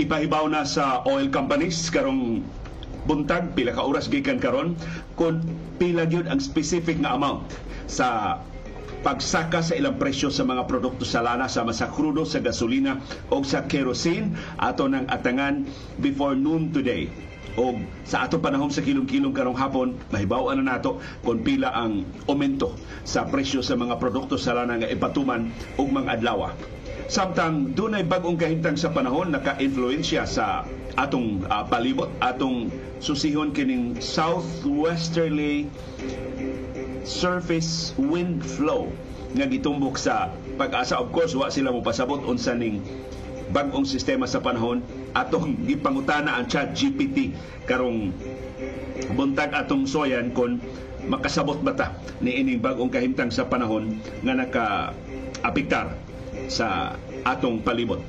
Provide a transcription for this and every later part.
ipahibaw na sa oil companies karong buntag pila ka oras gikan karon kung pila gyud ang specific nga amount sa pagsaka sa ilang presyo sa mga produkto sa lana sama sa krudo, sa gasolina o sa kerosene. Ato ng atangan before noon today o sa ato panahon sa kilong-kilong karong hapon mahibaw na nato kung pila ang aumento sa presyo sa mga produkto sa lana nga ipatuman og mga adlaw. Samtang dunay bagong kahintang sa panahon naka-influensya sa atong uh, palibot, atong susihon kining southwesterly surface wind flow nga gitumbok sa pag-asa. Of course wa sila mo pasabot unsa ning bag-ong sistema sa panahon atong gipangutana ang chat GPT karong buntag atong soyan kon makasabot bata ni ining bag-ong kahimtang sa panahon nga naka apektar sa atong palibot.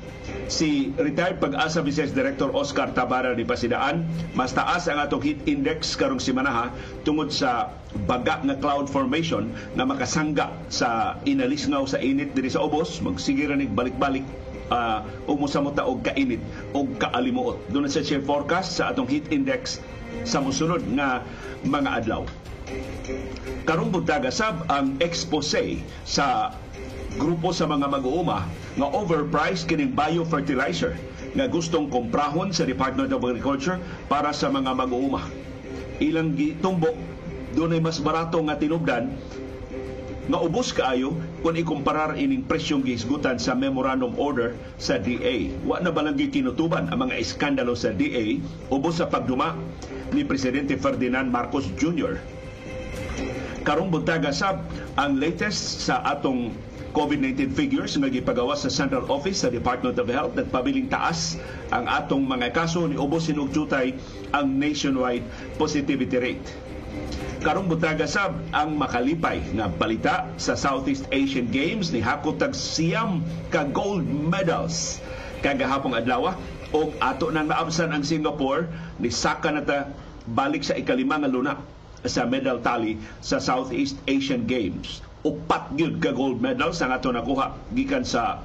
Si retired pag-asa Vice Director Oscar Tabara ni Pasidaan mas taas ang atong heat index karong simanaha tungod sa baga nga cloud formation na makasangga sa inalisngaw sa init diri sa ubos. Magsige ra balik-balik uh, umusamuta og kainit og kaalimuot doon sa siya forecast sa atong heat index sa musunod nga mga adlaw karong buntaga sab ang expose sa grupo sa mga mag-uuma nga overpriced kining biofertilizer nga gustong komprahon sa Department of Agriculture para sa mga mag-uuma. Ilang gitumbok dunay mas barato nga tinubdan nga ubos kaayo kung ikumparar ining presyong gihisgutan sa memorandum order sa DA. Wa na balang kinutuban ang mga iskandalo sa DA ubos sa pagduma ni Presidente Ferdinand Marcos Jr. Karong buntaga sab ang latest sa atong COVID-19 figures nga gipagawa sa Central Office sa Department of Health nagpabiling taas ang atong mga kaso ni ubos sinugtutay ang nationwide positivity rate. Karong butaga sab ang makalipay nga balita sa Southeast Asian Games ni hakotag siyam ka gold medals. Kagahapong adlaw o ato nang naabsan ang Singapore ni saka nata balik sa ikalima nga luna sa medal tally sa Southeast Asian Games. Upat gyud ka gold medals ang ato nakuha gikan sa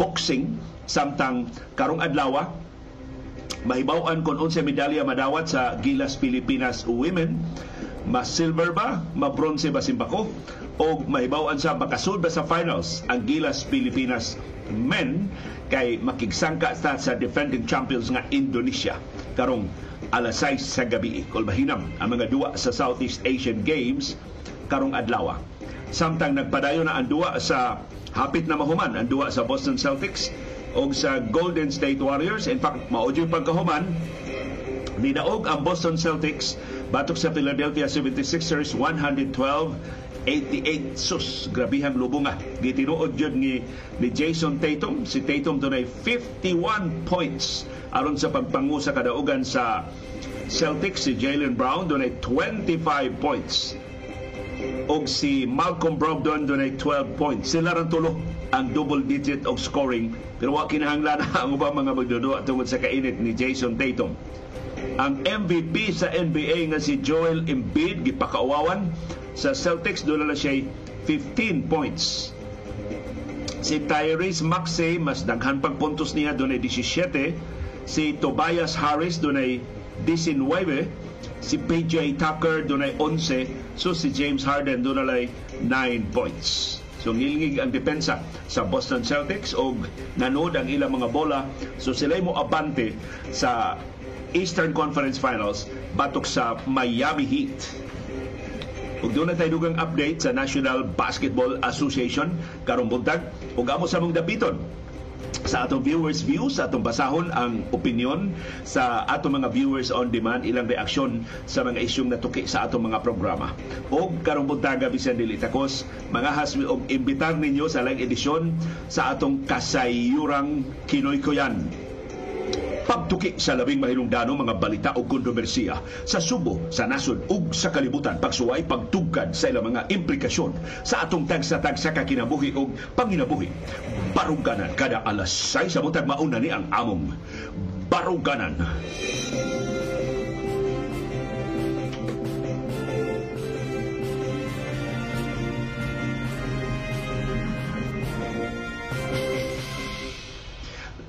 boxing samtang karong adlaw mahibaw-an kon unsa medalya madawat sa Gilas Pilipinas Women. Mas silver ba? Ma bronze ba simbako? O mahibaw-an sa makasud ba sa finals ang Gilas Pilipinas Men kay makigsangka sa, sa defending champions nga Indonesia? Karong alas 6 sa gabi kol mahinam ang mga duwa sa Southeast Asian Games karong adlaw. Samtang nagpadayon na ang duwa sa hapit na mahuman ang duwa sa Boston Celtics o sa Golden State Warriors. In fact, maudyo pagkahuman, nidaog ang Boston Celtics batok sa Philadelphia 76ers 112 88 sus grabihang lubunga gitinuod jud ni ni Jason Tatum. Si Tatum dunay 51 points aron sa pagpangu sa kadaugan sa Celtics. Si Jalen Brown dunay 25 points. Og si Malcolm Brogdon dunay 12 points. Sila ran tulo ang double digit of scoring pero wa kinahanglan ang ubang mga magdudua tungod sa kainit ni Jason Tatum. Ang MVP sa NBA nga si Joel Embiid gipakauwawan sa Celtics doon na siya 15 points. Si Tyrese Maxey mas daghan pag puntos niya doon 17. Si Tobias Harris doon 19 si PJ Tucker dunay 11 so si James Harden dunay 9 points So ngilngig ang depensa sa Boston Celtics og nanood ang ilang mga bola so sila mo abante sa Eastern Conference Finals batok sa Miami Heat. Ug doon na tayo dugang update sa National Basketball Association karong buntag ug amo sa mong dapiton sa atong viewers view sa atong basahon ang opinion sa atong mga viewers on demand ilang reaksyon sa mga isyong natuki sa atong mga programa. O karong buntaga bisan dili. Takos mga hasmi og imbitar ninyo sa lang edisyon sa atong kasayurang Kinoy Kuyan pagtuki sa labing mahinungdano mga balita o kontrobersiya sa Subo, sa nasod ug sa kalibutan pagsuway pagtugkad sa ilang mga implikasyon sa atong tagsa-tagsa kakinabuhi o panginabuhi. Baruganan kada alas 6 sa butag mauna ni ang among Baruganan. Baruganan.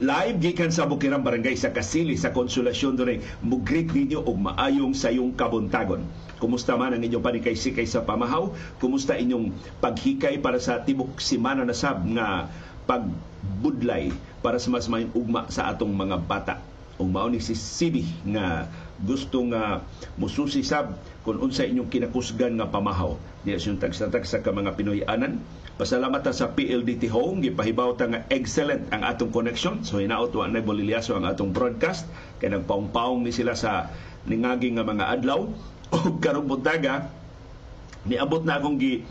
Live gikan sa Bukirang Barangay sa Kasili sa Konsolasyon dunay mugreet ninyo og maayong sayong kabuntagon. Kumusta man ang inyong panikay-sikay sa pamahaw? Kumusta inyong paghikay para sa tibok simana na sab nga pagbudlay para sa mas may ugma sa atong mga bata? Ug mao ni si Sibi nga gusto nga mususi sab kung unsa inyong kinakusgan nga pamahaw diya sa tagsa-tag sa mga Pinoy-anan. Pasalamat sa PLDT Home, gipahibaw ta nga excellent ang atong connection. So hinaot wa na bolilyaso ang atong broadcast. Kay nagpaung-paung ni sila sa ningaging nga mga adlaw. O karong buntaga niabot na akong gi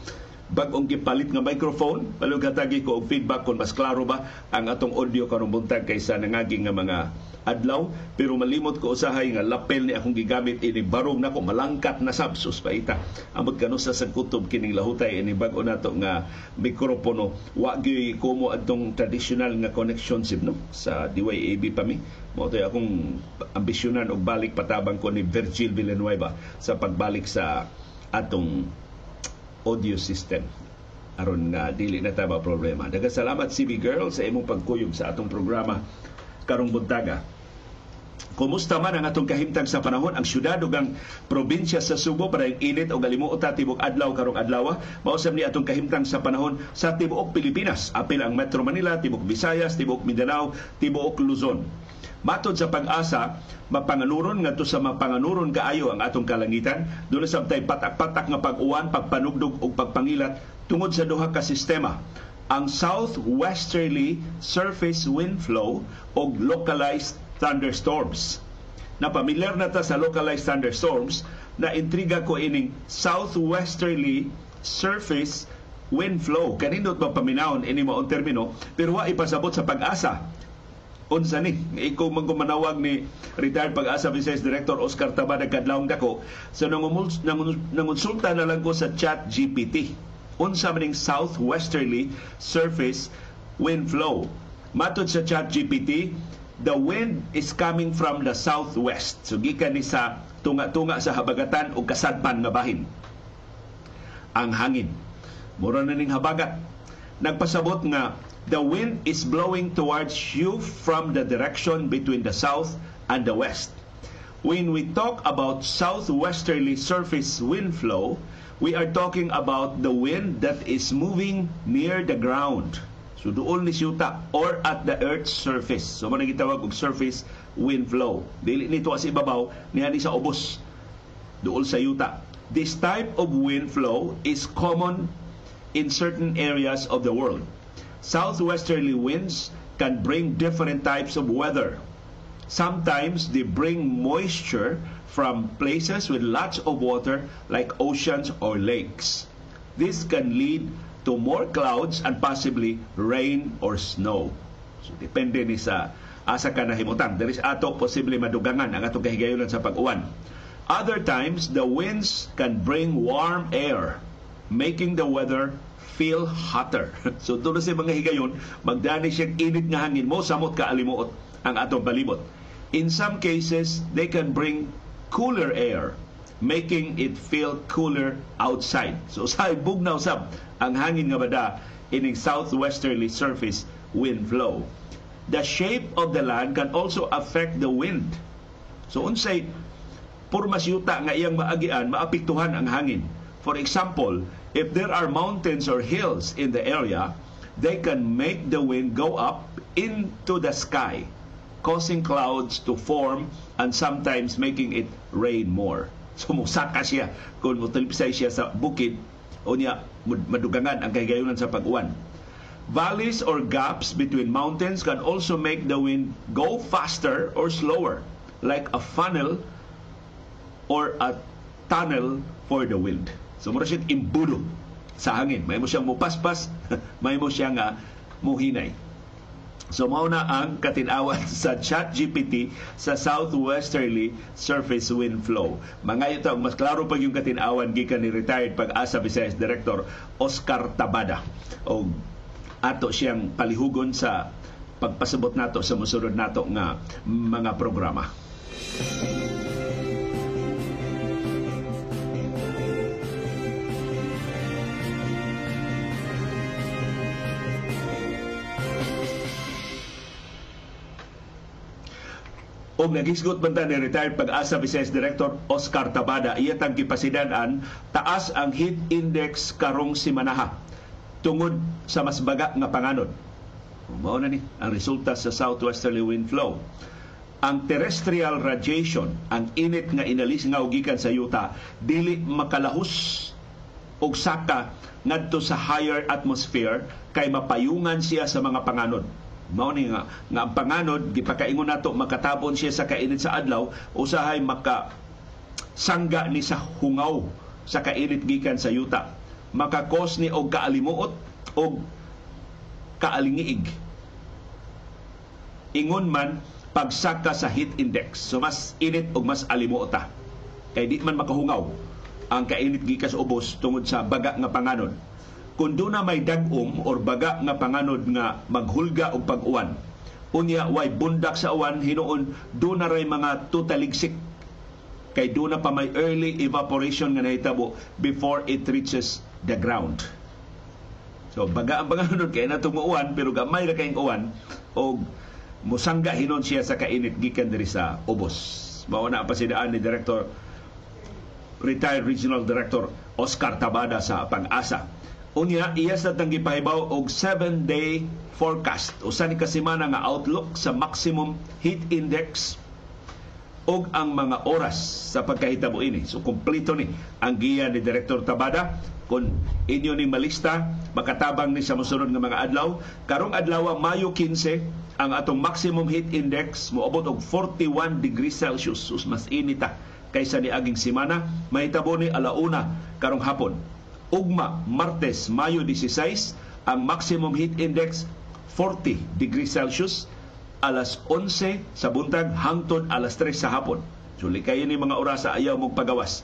bag-ong gipalit nga microphone. Palughatagi ko og feedback kung mas klaro ba ang atong audio karong buntag kaysa nangaging nga mga adlaw pero malimot ko usahay nga lapel ni akong gigamit ini barong nako malangkat na sabsos pa ita. Amot kanu sa sagkutob kining lahutay ini bag-o nato nga mikropono. Wa gyud komo adtong traditional nga connection sim no? Sa DYAB pa mi. Mo to akong ambisyonan og balik patabang ko ni Virgil Villanueva sa pagbalik sa atong audio system. Aron nga dili na ta problema. Daga salamat CB Girl sa imong pagkuyog sa atong programa karong buntaga. Kumusta man ang atong kahimtang sa panahon? Ang syudad ug ang probinsya sa Subo para init o galimuot tibok adlaw karong adlaw mausab ni atong kahimtang sa panahon sa tibuok Pilipinas. Apil ang Metro Manila tibok Visayas tibok Mindanao tibok Luzon. Matod sa pag-asa, mapanganuron ngadto sa mapanganuron kaayo ang atong kalangitan, doon sa patak-patak nga pag-uwan, pagpanugdog ug pagpangilat tungod sa duha ka sistema ang southwesterly surface wind flow o localized thunderstorms. Na pamilyar na ta sa localized thunderstorms, na intriga ko ining southwesterly surface wind flow. Kanindot ba paminawon ini maong termino, pero wa ipasabot sa pag-asa. Unsa ni? Ikaw man manawag ni retired pag-asa Vice Director Oscar Tabada kadlawng dako. So nangonsulta na lang ko sa Chat GPT unsa maning southwesterly surface wind flow. Matod sa chat GPT, the wind is coming from the southwest. So gikan ni sa tunga-tunga sa habagatan o kasadpan nga bahin. Ang hangin. Mura na ning habagat. Nagpasabot nga the wind is blowing towards you from the direction between the south and the west. When we talk about southwesterly surface wind flow, we are talking about the wind that is moving near the ground. So doon ni siyuta or at the earth's surface. So mo gitawag og surface wind flow. Dili nito as ibabaw niya ni sa ubos. Doon sa yuta. This type of wind flow is common in certain areas of the world. Southwesterly winds can bring different types of weather. Sometimes they bring moisture from places with lots of water like oceans or lakes. This can lead to more clouds and possibly rain or snow. So depende ni sa asa ka nahimutan. There is ato posible madugangan ang atong kahigayonan sa pag-uwan. Other times, the winds can bring warm air, making the weather feel hotter. so doon sa mga higayon, magdani siyang init nga hangin mo, samot ka alimuot ang atong palibot. In some cases, they can bring cooler air making it feel cooler outside. So sa bugnaw sab ang hangin nga bada ining southwesterly surface wind flow. The shape of the land can also affect the wind. So unsay purmas yuta nga iyang maagian maapektuhan ang hangin. For example, if there are mountains or hills in the area, they can make the wind go up into the sky causing clouds to form and sometimes making it rain more. So musaka siya kung mutulipsay siya sa bukid o niya madugangan ang kagayunan sa pag-uwan. Valleys or gaps between mountains can also make the wind go faster or slower, like a funnel or a tunnel for the wind. So mura siya imbudo sa hangin. May mo siyang mupaspas, may mo siyang uh, muhinay. So mao na ang katinawan sa ChatGPT sa southwesterly surface wind flow. Mga ito, mas klaro pa yung katinawan gikan ni retired pag-asa Visayas Director Oscar Tabada. O ato siyang palihugon sa pagpasabot nato sa musunod nato nga mga programa. O nagisgot man ni retired pag-asa Vice Director Oscar Tabada. Iya tang gipasidan-an taas ang heat index karong simanaha tungod sa mas baga nga panganod mao na ni ang resulta sa southwesterly wind flow. Ang terrestrial radiation ang init nga inalis nga gikan sa yuta dili makalahos og saka ngadto sa higher atmosphere kay mapayungan siya sa mga panganod mao ni nga nga ang panganod gipakaingon nato makatabon siya sa kainit sa adlaw usahay maka sangga ni sa hungaw sa kainit gikan sa yuta. Makakos ni og kaalimuot og kaalingiig. Ingon man pagsaka sa heat index. So mas init og mas alimuota kay di man makahungaw ang kainit gikas ubos tungod sa baga nga panganod kung doon na may dagom or baga nga panganod nga maghulga og pag-uwan unya way bundak sa uwan hinuon doon na ray mga tutaligsik. Kay doon na pa may early evaporation nga nahitabo before it reaches the ground. So baga ang panganod kay na uwan pero gamay ra kayong uwan og musangga hinon siya sa kainit gikan diri sa ubos. Mao na pa si ni director retired regional director Oscar Tabada sa Pang-asa Unya, iya sa tang gipahibaw og 7-day forecast. Usa ni kasimana nga outlook sa maximum heat index og ang mga oras sa pagkahitabo ini. So kompleto ni ang giya ni Director Tabada kung inyo ni malista makatabang ni sa mosunod nga mga adlaw. Karong adlaw Mayo 15 ang atong maximum heat index moabot og 41 degrees Celsius. Sus mas inita kaysa ni aging semana mahitabo ni alauna karong hapon ugma Martes, Mayo 16, ang maximum heat index 40 degrees Celsius alas 11 sa buntag hangtod alas 3 sa hapon. So likayin ni mga orasa ayaw mong pagawas.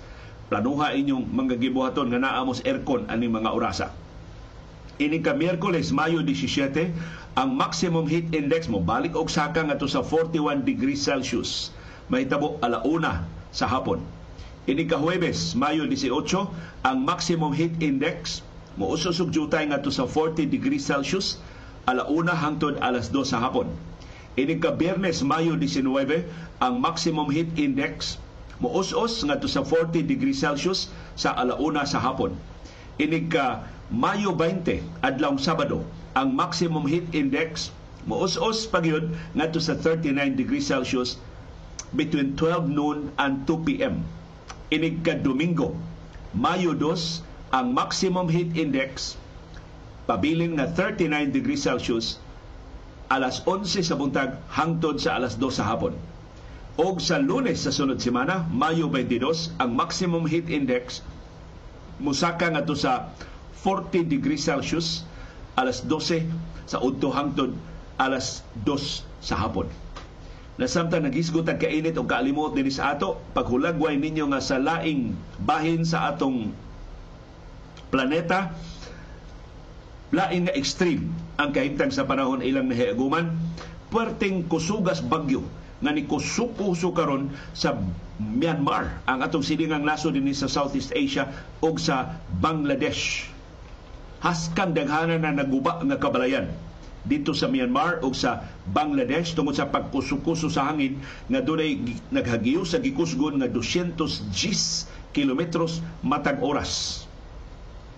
Planuha inyong mga gibuhaton nga naamos aircon ani mga orasa. Ini ka Miyerkules, Mayo 17, ang maximum heat index mo balik og saka ngadto sa 41 degrees Celsius. Mahitabo alauna sa hapon. Ini ka Huwebes, Mayo 18, ang maximum heat index muususog jutay ngadto sa 40 degrees Celsius alauna hangtod alas 2 sa hapon. Ini ka Biyernes, Mayo 19, ang maximum heat index muusos ngadto sa 40 degrees Celsius sa alauna sa hapon. Ini ka Mayo 20, adlawng Sabado, ang maximum heat index muusos pagyud ngadto sa 39 degrees Celsius between 12 noon and 2 p.m inig ka Domingo, Mayo 2, ang maximum heat index pabiling na 39 degrees Celsius alas 11 sa buntag hangtod sa alas 2 sa hapon. Og sa lunes sa sunod semana, Mayo 22, ang maximum heat index musaka nga to sa 40 degrees Celsius alas 12 sa udto hangtod alas 2 sa hapon na samtang nagisgot ang kainit o kaalimot din sa ato, paghulagway ninyo nga sa laing bahin sa atong planeta, laing nga extreme ang kahimtang sa panahon ilang nahiaguman, puwerteng kusugas bagyo nga ni kusuko karon sa Myanmar ang atong silingang naso din sa Southeast Asia o sa Bangladesh. Haskan daghanan na naguba nga kabalayan dito sa Myanmar o sa Bangladesh tungod sa pagkusukuso sa hangin nga dunay naghagiyo sa gikusgon nga 200 Gs kilometros matag oras.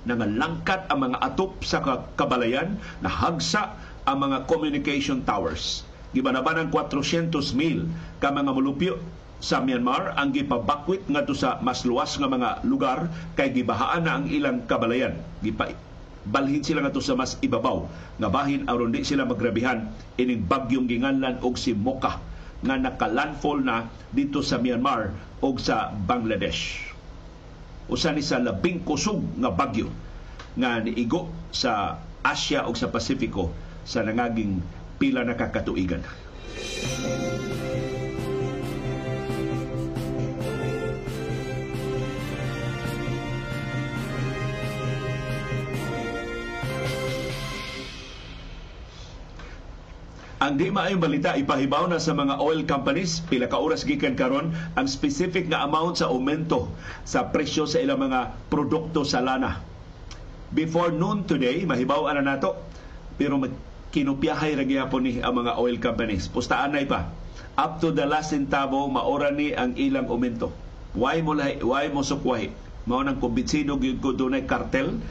Nangalangkat ang mga atop sa kabalayan na hagsa ang mga communication towers. Gibanaban ng 400 mil ka mga mulupyo sa Myanmar ang gipabakwit ngadto sa mas luwas nga mga lugar kay gibahaan na ang ilang kabalayan. Gipa balhin sila nga sa mas ibabaw nga bahin aron di sila magrabihan ining bagyong ginganlan og si Mocha nga nakalandfall na dito sa Myanmar o sa Bangladesh. Usa ni sa labing kusog nga bagyo nga niigo sa Asia o sa Pasifiko sa nangaging pila na kakatuigan. Ang di maayong balita ipahibaw na sa mga oil companies pila ka oras gikan karon ang specific nga amount sa aumento sa presyo sa ilang mga produkto sa lana. Before noon today, mahibaw na nato pero kinupyahay ra gyapon ni ang mga oil companies. Pustaan na pa up to the last centavo maora ni ang ilang aumento. Why mo lahi, why mo sukwahi? Mao nang kumbinsido gyud ko dunay kartel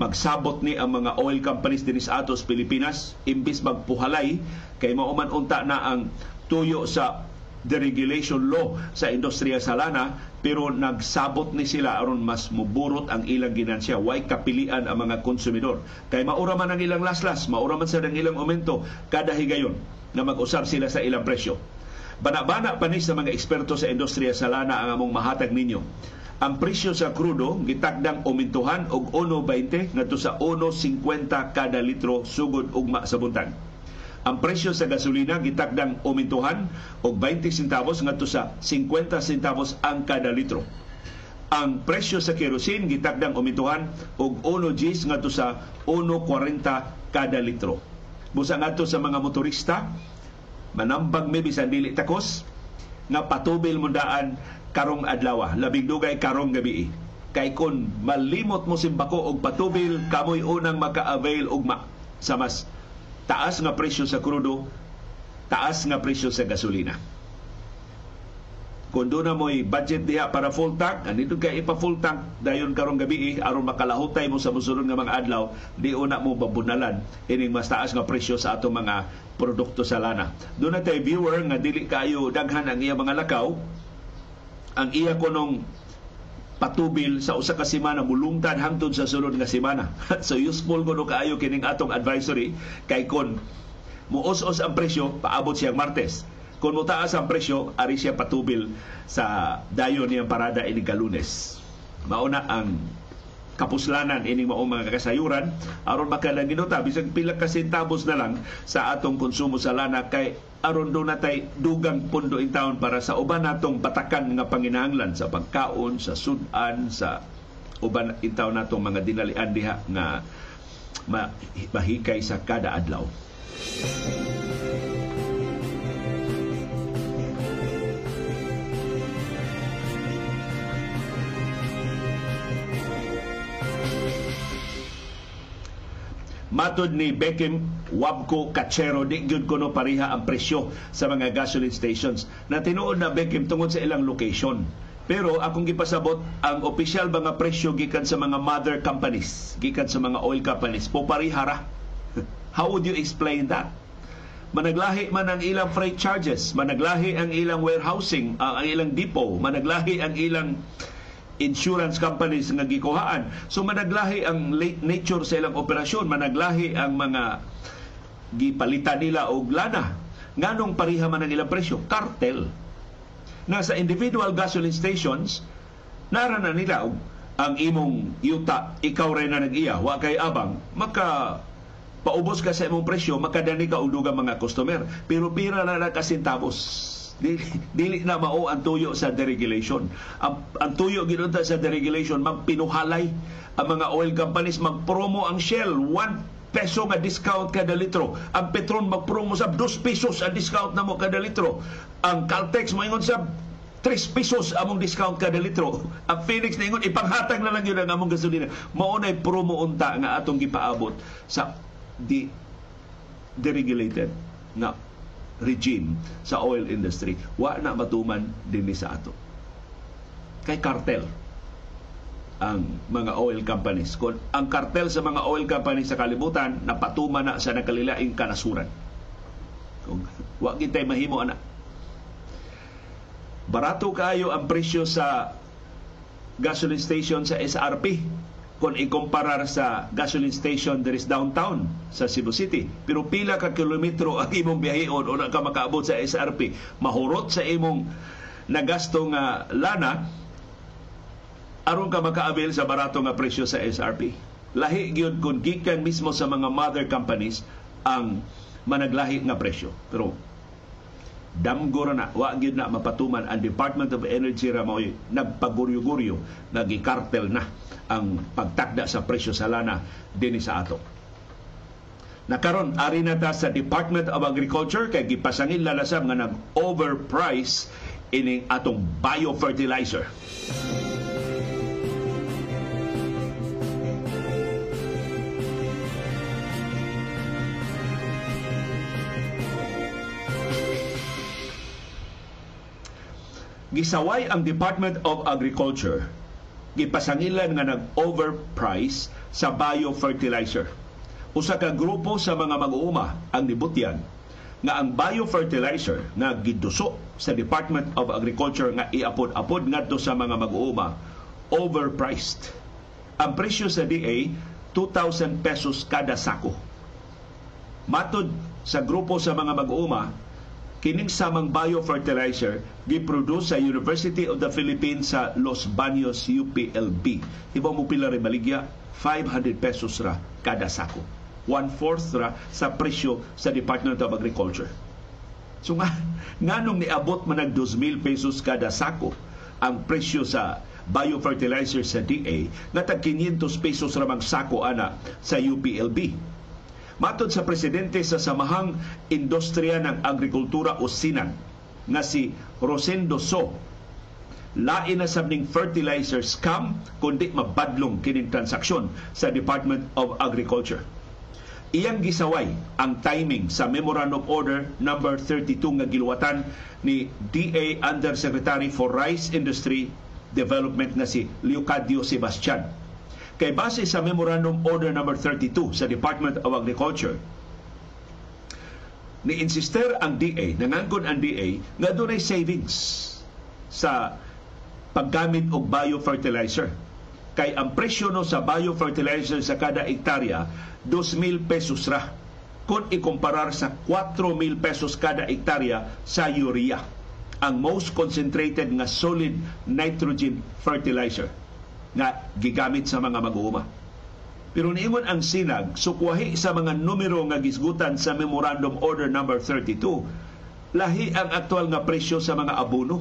magsabot ni ang mga oil companies dinis atos Pilipinas. Imbis magpuhalay kay mao man unta na ang tuyo sa deregulation law sa industriya sa lana pero nagsabot ni sila aron mas muburot ang ilang ginansya. Way kapilian ang mga konsumidor? Kay maura man ang ilang laslas maura man sa ilang aumento kada higayon na mag-usab sila sa ilang presyo. Bana-bana pa ni sa mga eksperto sa industriya sa lana ang among mahatag ninyo. Ang presyo sa krudo gitakdang umintuhan og 1.20 ngadto sa 1.50 kada litro sugod ugma sa buntag. Ang presyo sa gasolina gitakdang umintuhan og 20 centavos ngadto sa 50 centavos ang kada litro. Ang presyo sa kerosene gitakdang umintuhan og 1 Gs ngadto sa 1.40 kada litro. Busa ngadto sa mga motorista, manambag mi bisan dili takos nga patubil mo daan karong adlaw labing dugay karong gabi. Kay kun malimot mo simbako og patubil kamoy unang maka-avail ugma sa mas taas nga presyo sa krudo taas nga presyo sa gasolina. Kung doon na mo'y budget diha para full tank, andito kay ipa full tank dayon karong gabi aron makalahutay mo sa musulod nga mga adlaw, di una mo babunalan. Ining mas taas nga presyo sa atong mga produkto sa lana. Doon na tay viewer nga dili kayo daghan ang iya mga lakaw, ang iya kunong patubil sa usa ka semana mulungtad hangtod sa sulod nga semana. so useful kuno kaayo kining atong advisory kay kon muos-os ang presyo paabot siyang Martes kung mutaas ang presyo, ari siya patubil sa dayon niyang parada ini kalunes. Mauna ang kapuslanan ining mao mga kasayuran aron makalanginuta bisag pila ka sentabos na lang sa atong konsumo sa lana kay aron do natay dugang pundo in taon para sa uban natong batakan nga panginahanglan sa pagkaon, sa sudan, sa uban in taon natong mga dinalian diha nga mahikay sa kada adlaw. Matod ni Beckham, Wabco, Kachero, di gyud kuno pariha ang presyo sa mga gasoline stations. Na tinuod na Beckham tungod sa ilang location. Pero akong gipasabot ang opisyal mga presyo gikan sa mga mother companies, gikan sa mga oil companies, po parihara. How would you explain that? Managlahi man ang ilang freight charges, managlahi ang ilang warehousing, uh, ang ilang depot, managlahi ang ilang insurance companies nga gikuhaan. So managlahi ang nature sa ilang operasyon, managlahi ang mga gipalitan nila og lana. Nganong pariha man ang ilang presyo? Cartel. Nasa individual gasoline stations, nara na nila og ang imong yuta, ikaw rin na nag-iya, wa kay abang, maka paubos ka sa imong presyo, makadani ka og mga customer. Pero pira na na kasintavos dili, dili na mao ang tuyo sa deregulation. Ang, ang tuyo ginunta sa deregulation magpinuhalay ang mga oil companies magpromo ang Shell 1 peso nga discount kada litro. Ang Petron magpromo sa 2 pesos ang discount namo kada litro. Ang Caltex moingon sa 3 pesos among discount kada litro. Ang Phoenix na ingon, ipanghatag na lang yun ang among gasolina. Maunay promo unta nga atong gipaabot sa di deregulated na regime sa oil industry wa na matuman dinhi sa ato kay kartel ang mga oil companies. Kung ang kartel sa mga oil companies sa kalibutan napatuman na sa nakalilaing kanasuran. Kung wa kitay mahimo ana. Barato kayo ang presyo sa gasoline station sa SRP kung ikumparar sa gasoline station there is downtown sa Cebu City. Pero pila ka kilometro ang imong biyahon o ka makaabot sa SRP, mahurot sa imong nagasto nga lana, aron ka makaabil sa barato nga presyo sa SRP. Lahi gyud kung gikan mismo sa mga mother companies ang managlahi nga presyo. Pero damgo na wa gyud na mapatuman ang Department of Energy ra mo'y nagpaguryo-guryo nagikartel na ang pagtakda sa presyo sa lana dinhi sa ato. Nakaron ari na ta sa Department of Agriculture kay gipasangin lalasab nga nag overprice ining atong biofertilizer. Gisaway ang Department of Agriculture gipasangilan nga nag-overprice sa biofertilizer. Usa ka grupo sa mga mag-uuma ang nibutyan nga ang biofertilizer nga giduso sa Department of Agriculture nga iapod-apod ngadto sa mga mag-uuma overpriced. Ang presyo sa DA 2,000 pesos kada sako. Matod sa grupo sa mga mag-uuma, kining samang biofertilizer giproduce sa University of the Philippines sa Los Baños UPLB. Iba mo pila rin maligya, 500 pesos ra kada sako. One-fourth ra sa presyo sa Department of Agriculture. So nga, nganong niabot man nag 2,000 pesos kada sako ang presyo sa biofertilizer sa DA nga tag 500 pesos ramang sako ana sa UPLB Matod sa presidente sa Samahang Industriya ng Agrikultura o SINAG nga si Rosendo So, lain na sabning fertilizer scam kundi mabadlong kining transaksyon sa Department of Agriculture. Iyang gisaway ang timing sa Memorandum Order number 32 nga giluwatan ni DA Undersecretary for Rice Industry Development nga si Leocadio Sebastian Kay base sa Memorandum Order number 32 sa Department of Agriculture, ni insister ang DA, nangangkon ang DA, nga doon savings sa paggamit og biofertilizer. Kay ang presyo no sa biofertilizer sa kada hektarya, 2,000 pesos ra kung ikumparar sa 4,000 pesos kada hektarya sa urea ang most concentrated nga solid nitrogen fertilizer nga gigamit sa mga mag-uuma. Pero niingon ang sinag, sukwahi sa mga numero nga gisgutan sa Memorandum Order number 32, lahi ang aktual nga presyo sa mga abono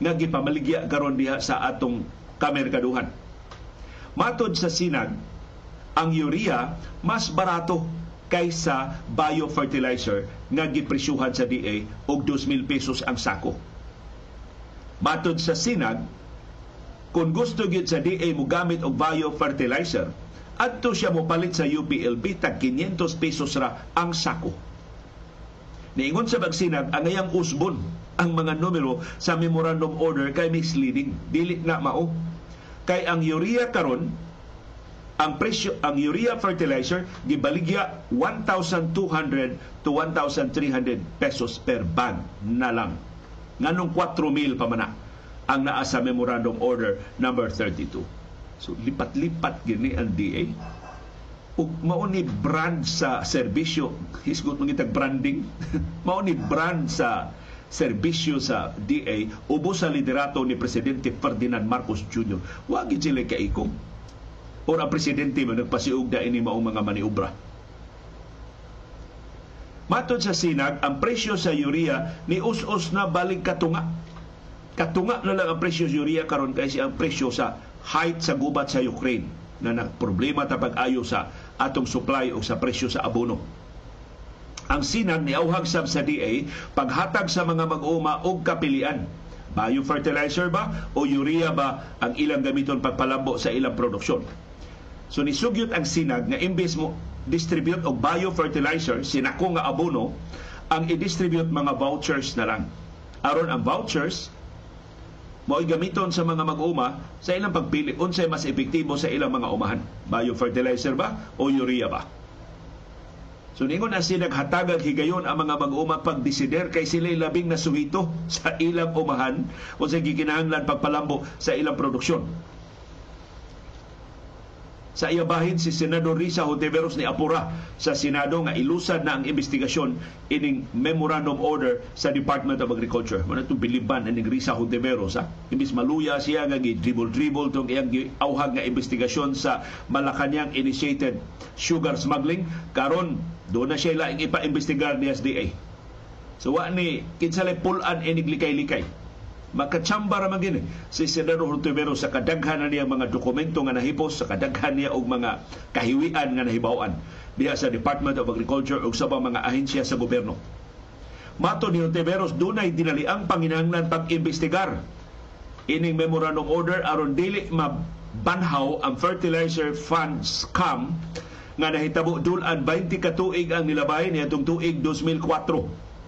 nga gipamaligya karon diha sa atong kamerkaduhan. Matod sa sinag, ang urea mas barato kaysa biofertilizer nga gipresyuhan sa DA og 2,000 pesos ang sako. Matod sa sinag, kung gusto gyud sa DA mo gamit og biofertilizer, adto siya mo palit sa UPLB tag 500 pesos ra ang sako. Niingon sa bagsinag ang ayang usbon ang mga numero sa memorandum order kay misleading dili na mao. Kay ang urea karon ang presyo ang urea fertilizer gibaligya 1,200 to 1,300 pesos per bag na lang. Nganong 4,000 pa man ang naa sa Memorandum Order number 32. So lipat-lipat gini ang DA. Ug mao ni brand sa serbisyo, hisgot mo gitag branding. mao ni brand sa serbisyo sa DA ubos sa liderato ni Presidente Ferdinand Marcos Jr. Wa gid sila kaikom. O ang presidente mo nagpasiug da ini maong mga maniobra. Matod sa sinag, ang presyo sa urea ni us-us na balik katunga katunga na lang ang presyo sa urea karon kay ang presyo sa height sa gubat sa Ukraine na nagproblema ta pag-ayo sa atong supply o sa presyo sa abono. Ang sinag ni auhag sab sa DA paghatag sa mga mag-uma og kapilian. Biofertilizer ba o urea ba ang ilang gamiton pagpalambo sa ilang produksyon? So nisugyot ang sinag nga imbes mo distribute og biofertilizer sinako nga abono ang i-distribute mga vouchers na lang. Aron ang vouchers mo'y gamiton sa mga mag-uma sa ilang pagpili unsay mas epektibo sa ilang mga umahan. Biofertilizer ba o urea ba? So ningon na sila naghatagag higayon ang mga mag-uma pagdesider kay sila labing nasuhito sa ilang umahan o sa gikinahanglan pagpalambo sa ilang produksyon. Sa iya bahin si Senador Risa Hontiveros ni Apura sa Senado nga ilusad na ang investigasyon ining memorandum order sa Department of Agriculture. Muna itong biliban ining Risa Hontiveros. Ha? Imbis maluya siya nga dribble-dribble itong iyang auhag nga investigasyon sa Malacanang initiated sugar smuggling. Karon doon na siya laing ipa-investigar ni SDA. So wa ni kinsalay pulan inig likay-likay makatsamba ra magini. Si Senador Hontivero sa kadaghan na niya mga dokumento nga nahipos sa kadaghan niya og mga kahiwian nga nahibaw-an diha sa Department of Agriculture ug sa mga ahensya sa gobyerno. Mato ni Hontiveros dunay dinaliang panginahanglan pag-imbestigar. Ining memorandum order aron dili mabanhaw ang fertilizer fund scam nga nahitabo dulan 20 ka tuig ang nilabay niadtong tuig 2004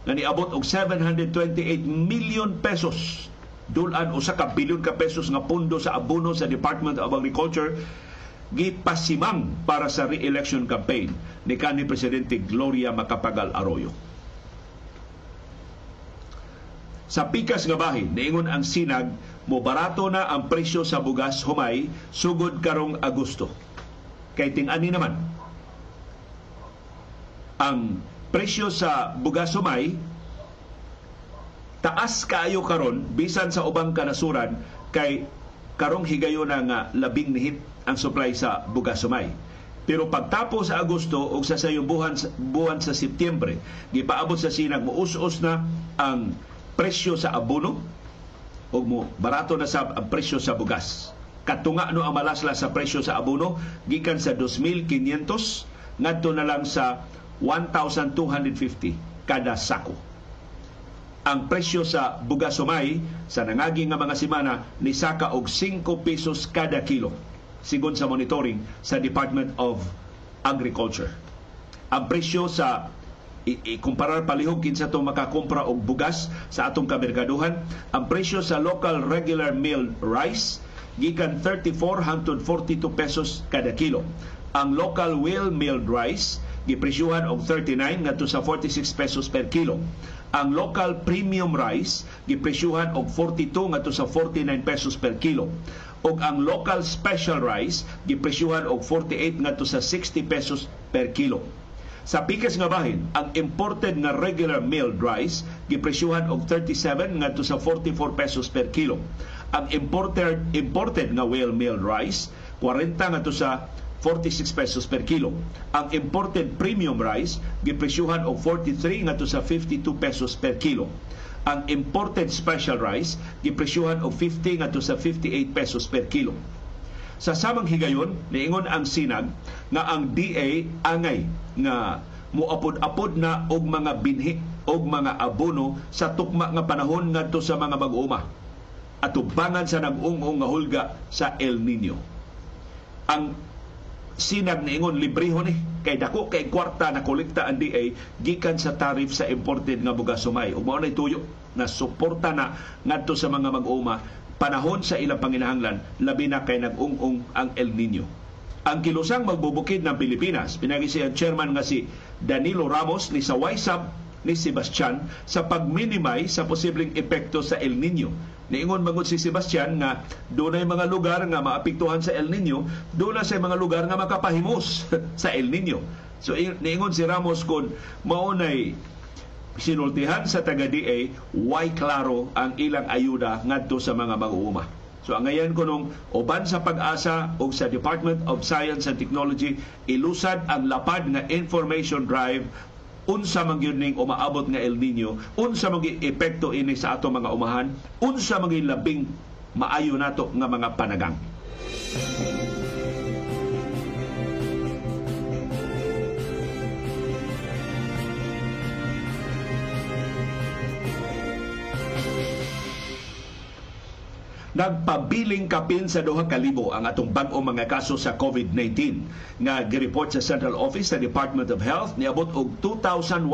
nga niabot og 728 million pesos dulan usa ka bilyon ka pesos nga pundo sa abono sa Department of Agriculture gipasimang para sa re-election campaign ni kanhi presidente Gloria Macapagal Arroyo. Sa pikas nga bahin, niingon ang sinag, mo barato na ang presyo sa bugas humay sugod karong Agosto. Kay ting-ani naman, ang presyo sa bugas humay taas kaayo karon bisan sa ubang kanasuran kay karong higayon na nga labing nihit ang supply sa bugas sumay. Pero pagtapos sa Agosto o sa sayong buwan, buwan sa Setyembre, gipaabot sa sinag muus-us na ang presyo sa abono o mo barato na sa ang presyo sa bugas. Katunga no ang malasla sa presyo sa abono gikan sa 2,500 ngadto na lang sa 1,250 kada sako ang presyo sa bugas sumay sa nangagi nga mga semana ni saka og 5 pesos kada kilo sigon sa monitoring sa Department of Agriculture. Ang presyo sa ikumparar palihog kinsa to makakumpra og bugas sa atong kamerkaduhan, ang presyo sa local regular milled rice gikan 34 hangtod 42 pesos kada kilo. Ang local well milled rice gipresyuhan og 39 ngadto sa 46 pesos per kilo ang local premium rice gipresyuhan og 42 ngadto sa 49 pesos per kilo ug ang local special rice gipresyuhan og 48 ngadto sa 60 pesos per kilo. Sa pikas nga bahin, ang imported nga regular milled rice gipresyuhan og 37 ngadto sa 44 pesos per kilo. Ang imported imported nga well milled rice 40 ngadto sa 46 pesos per kilo. Ang imported premium rice gipresyuhan og 43 ngadto sa 52 pesos per kilo. Ang imported special rice gipresyuhan og 50 ngadto sa 58 pesos per kilo. Sa samang higayon, niingon ang sinag nga ang DA angay nga muapod-apod na og mga binhi og mga abono sa tukma nga panahon ngadto sa mga mag-uuma at tubangan sa nag-ungong nga hulga sa El Nino. Ang sinag niingon libriho ni. Kay dako kay kwarta na kolekta ang DA gikan sa tariff sa imported nga bugas sumay. Ug mao nay tuyo na suporta na ngadto sa mga mag-uma. Panahon sa ilang panginahanglan labi na kay nag-ung-ung ang El Nino ang kilusang magbubukid ng Pilipinas pinagi siya chairman nga si Danilo Ramos ni sa YSAB ni Sebastian sa pag-minimize sa posibleng epekto sa El Nino Niingon magud si Sebastian nga dunay mga lugar nga maapektuhan sa El Nino, doon sa mga lugar nga makapahimos sa El Nino. So niingon si Ramos kon maunay sinultihan sa taga DA why klaro ang ilang ayuda ngadto sa mga mag-uuma. So ang ngayon ko nung uban sa pag-asa o sa Department of Science and Technology ilusad ang lapad nga information drive unsa man gyud ning umaabot nga El Nino, unsa man epekto ini sa ato mga umahan, unsa man labing maayo nato nga mga panagang. Nagpabiling kapin sa duha ka libo ang atong bag-o mga kaso sa COVID-19 nga gireport sa Central Office sa Department of Health niabot og 2,109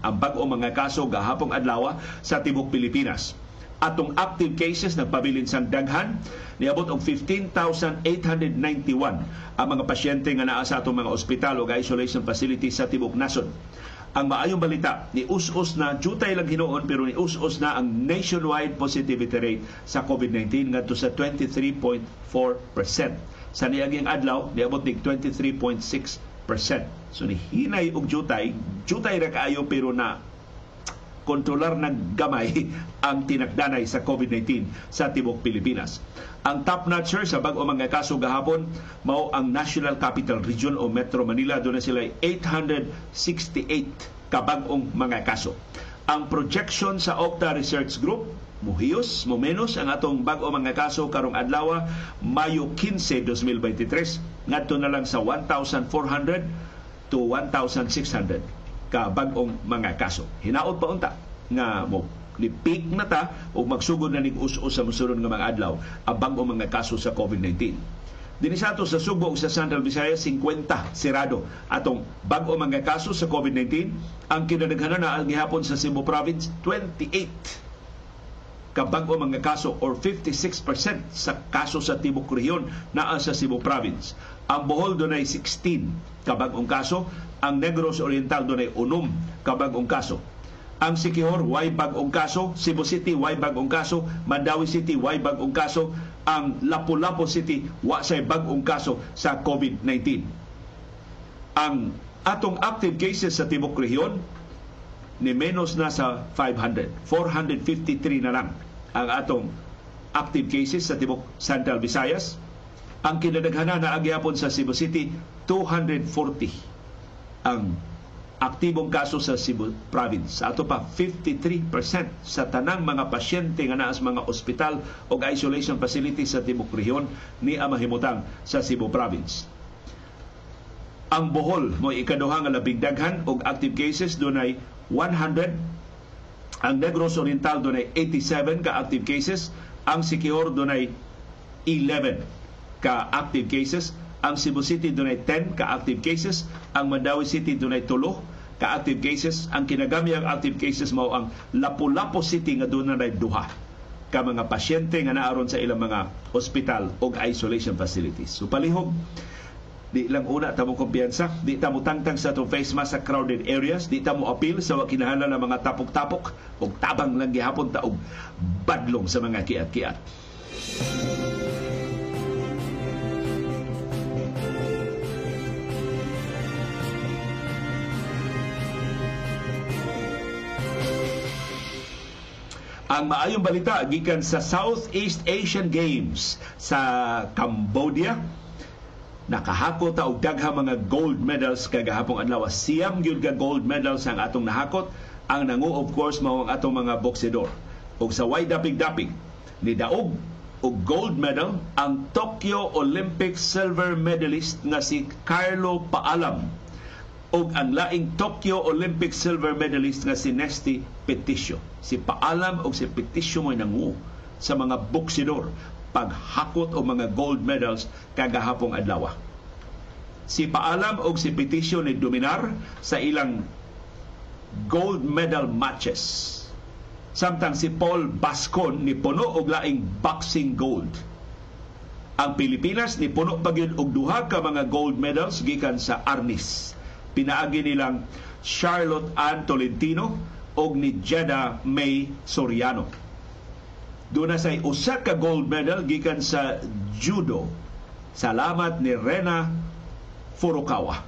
ang bag-o mga kaso gahapong adlaw sa tibok Pilipinas. Atong active cases nagpabilin sang daghan niabot og 15,891 ang mga pasyente nga naa sa atong mga ospital o isolation facility sa tibok nasod ang maayong balita ni us-us na jutay lang hinuon pero ni us-us na ang nationwide positivity rate sa COVID-19 ngadto sa 23.4%. Sa niaging adlaw niabot nig 23.6%. So ni hinay og jutay, jutay ra kaayo pero na kontrolar ng gamay ang tinagdanay sa COVID-19 sa tibok Pilipinas. Ang top notcher sa bag-o mga kaso gahapon mao ang National Capital Region o Metro Manila doon na sila 868 kabag-ong mga kaso. Ang projection sa Octa Research Group muhiyos, mumenos ang atong bag-o mga kaso karong adlaw Mayo 15, 2023 ngadto na lang sa 1,400 to 1,600 ka bag-ong mga kaso. Hinaot pa unta nga mo peak na ta o magsugod na ning us-us sa musulod nga mga adlaw ang bag-o mga kaso sa COVID-19. Dini sa ato sa Subo sa Central Visayas 50 sirado atong bag-o mga kaso sa COVID-19 ang kinadaghanan na ang gihapon sa Cebu province 28 ka bag-o mga kaso or 56% sa kaso sa Tibok Rehiyon naa sa Cebu Province. Ang Bohol dunay 16 ka bag-ong kaso, ang Negros Oriental dunay unom ka bag-ong kaso. Ang Sikihor, way bag-ong kaso. Cebu City, way bag-ong kaso. Mandawi City, way bag-ong kaso. Ang Lapu-Lapu City, wa say bag-ong kaso sa COVID-19. Ang atong active cases sa Tibok Rehiyon, ni menos na sa 500. 453 na lang ang atong active cases sa Tibok Central Visayas. Ang kinadaghanan na agyapon sa Cebu City, 240 ang aktibong kaso sa Cebu Province. Ato pa, 53% sa tanang mga pasyente nga naa sa mga ospital o isolation facility sa Tibok Rehiyon ni amahimutang sa Cebu Province. Ang Bohol mo ikaduha nga labing daghan og active cases dunay 100. Ang Negros Oriental dunay 87 ka active cases. Ang Siquijor dunay 11 ka active cases. Ang Cebu City dunay 10 ka active cases. Ang Mandawi City dunay 3 ka-active cases. Ang kinagami ang active cases mao ang Lapu-Lapu City nga na duha ka mga pasyente nga naaron sa ilang mga hospital o isolation facilities. So palihog, di lang una ta mo kumpiyansa, di ta mo tangtang sa itong face mask sa crowded areas, di ta mo appeal sa kinahanglan ng mga tapok-tapok o tabang lang gihapon ta og badlong sa mga kiat-kiat. Ang maayong balita gikan sa Southeast Asian Games sa Cambodia nakahakot og dagha mga gold medals kagahapong adlaw. Siyam gyud ka gold medals ang atong nahakot. Ang nangu of course mao ang atong mga boksidor. Ug sa way dapig-dapig ni daog og gold medal ang Tokyo Olympic silver medalist nga si Carlo Paalam ug ang laing Tokyo Olympic silver medalist nga si Nesty Peticio. Si Paalam ug si Peticio mo nangu sa mga boksidor paghakot o mga gold medals kagahapong adlaw. Si Paalam ug si Peticio ni dominar sa ilang gold medal matches. Samtang si Paul Bascon ni puno og laing boxing gold. Ang Pilipinas ni puno pagyud og duha ka mga gold medals gikan sa arnis pinaagi nilang Charlotte Ann Tolentino o ni Jeddah May Soriano. Doon na say usa gold medal gikan sa judo. Salamat ni Rena Furukawa.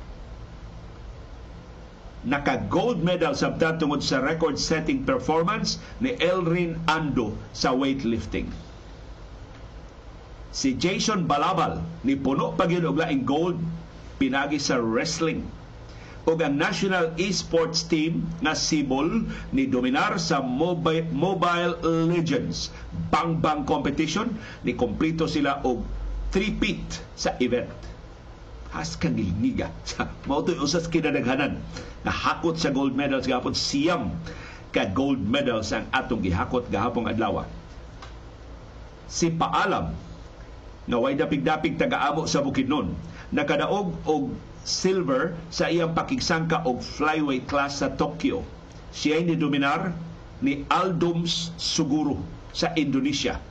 Naka-gold medal sabtan tungod sa record-setting performance ni Elrin Ando sa weightlifting. Si Jason Balabal ni puno pa og laing gold pinagi sa wrestling ug ang National Esports Team na Sibol ni dominar sa Mobile, Mobile Legends Bang Bang Competition ni kompleto sila og 3 sa event. Has kang nilniga. Mao to'y usas kinadaghanan na hakot sa gold medals gahapon siyam ka gold medals ang atong gihakot gahapong adlaw. Si Paalam na way dapig-dapig taga-amo sa Bukidnon nakadaog og silver sa iyang pakigsangka og flyweight class sa Tokyo. Siya ni dominar ni Aldums Suguro sa Indonesia.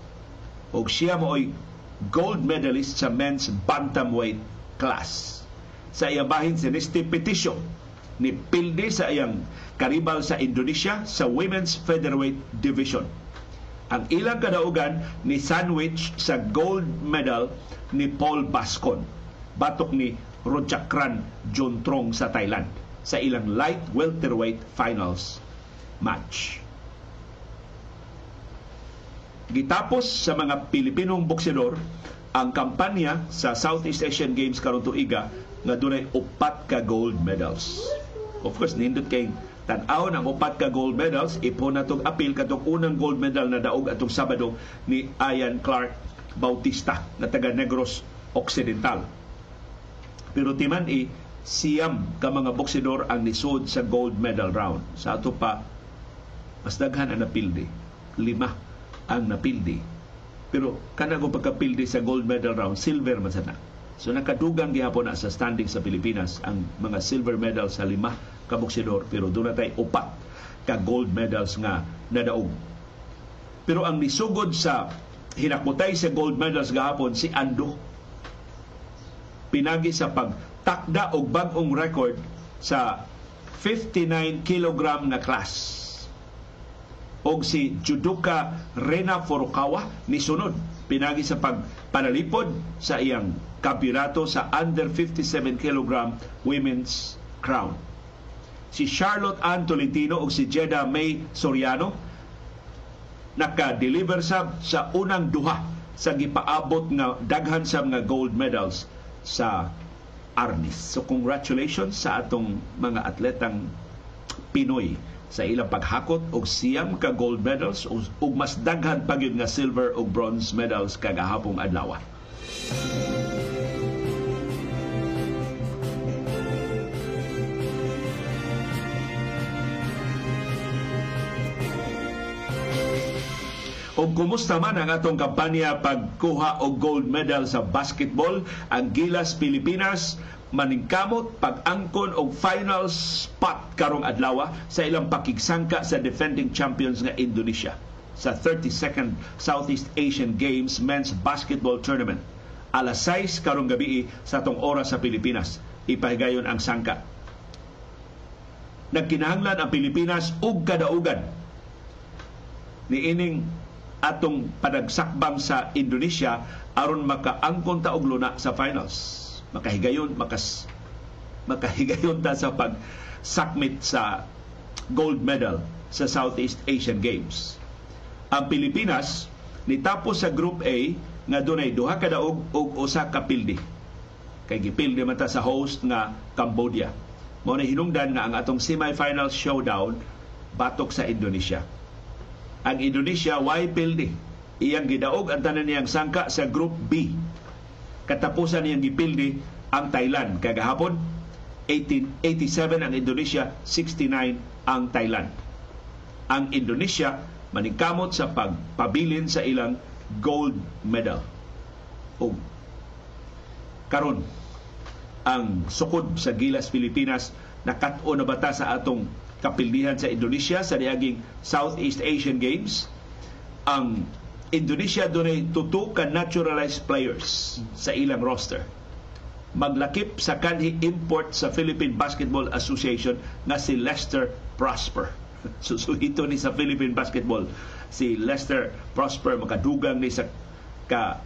Og siya mo ay gold medalist sa men's bantamweight class. Sa iyang bahin si Nesty Peticio ni pilde sa iyang karibal sa Indonesia sa women's featherweight division. Ang ilang kadaugan ni sandwich sa gold medal ni Paul Bascon. Batok ni Rochakran Jontrong sa Thailand sa ilang light welterweight finals match. Gitapos sa mga Pilipinong boksidor ang kampanya sa Southeast Asian Games karon tuiga nga dunay upat ka gold medals. Of course, nindot kay tan-aw ng upat ka gold medals, ipo na tong apil katong unang gold medal na daog atong Sabado ni Ian Clark Bautista na taga Negros Occidental pero timan i siyam ka mga boksidor ang nisod sa gold medal round. Sa ato pa, mas daghan ang napildi. Lima ang napildi. Pero kanang pagkapildi sa gold medal round, silver man sana. So nakadugang gihapon na sa standing sa Pilipinas ang mga silver medal sa lima ka boksidor pero doon na upat ka gold medals nga nadaog. Pero ang nisugod sa hinakutay sa gold medals gahapon si Ando. Pinagi sa pagtakda og bag-ong record sa 59 kilogram na class. Og si judoka Rena Furukawa ni sunod pinagi sa pagpanalipod sa iyang kampiyonato sa under 57 kilogram women's crown. Si Charlotte Ann Tolentino o si Jeddah May Soriano naka-deliver sa sa unang duha sa gipaabot nga daghan sa mga gold medals sa Arnis. So congratulations sa atong mga atletang Pinoy sa ilang paghakot og siyam ka gold medals ug mas daghan pa nga silver ug bronze medals kagahapong adlaw. O kumusta man ang atong kampanya pagkuha og gold medal sa basketball, ang Gilas Pilipinas maningkamot pag-angkon og final spot karong adlaw sa ilang pakigsangka sa defending champions nga Indonesia sa 32nd Southeast Asian Games Men's Basketball Tournament. Alas 6 karong gabi sa tong oras sa Pilipinas. Ipahigayon ang sangka. Nagkinahanglan ang Pilipinas ug kadaugan ni ining atong panagsakbang sa Indonesia aron makaangkon ta og luna sa finals. Makahigayon makas makahigayon ta sa pag sakmit sa gold medal sa Southeast Asian Games. Ang Pilipinas nitapos sa Group A nga dunay duha ka daog og usa ka pildi. Kay gipildi man ta sa host nga Cambodia. Mao na hinungdan nga ang atong semifinal showdown batok sa Indonesia ang Indonesia way pildi. Iyang gidaog ang tanan niyang sangka sa Group B. Katapusan niyang gipildi ang Thailand kagahapon 1887 ang Indonesia, 69 ang Thailand. Ang Indonesia maningkamot sa pagpabilin sa ilang gold medal. O karon ang sukod sa Gilas Pilipinas nakat-o na bata sa atong kapildihan sa Indonesia sa niaging Southeast Asian Games. Ang Indonesia dunay tuto ka naturalized players sa ilang roster. Maglakip sa kanhi import sa Philippine Basketball Association nga si Lester Prosper. Susuhito ni sa Philippine Basketball si Lester Prosper makadugang ni sa ka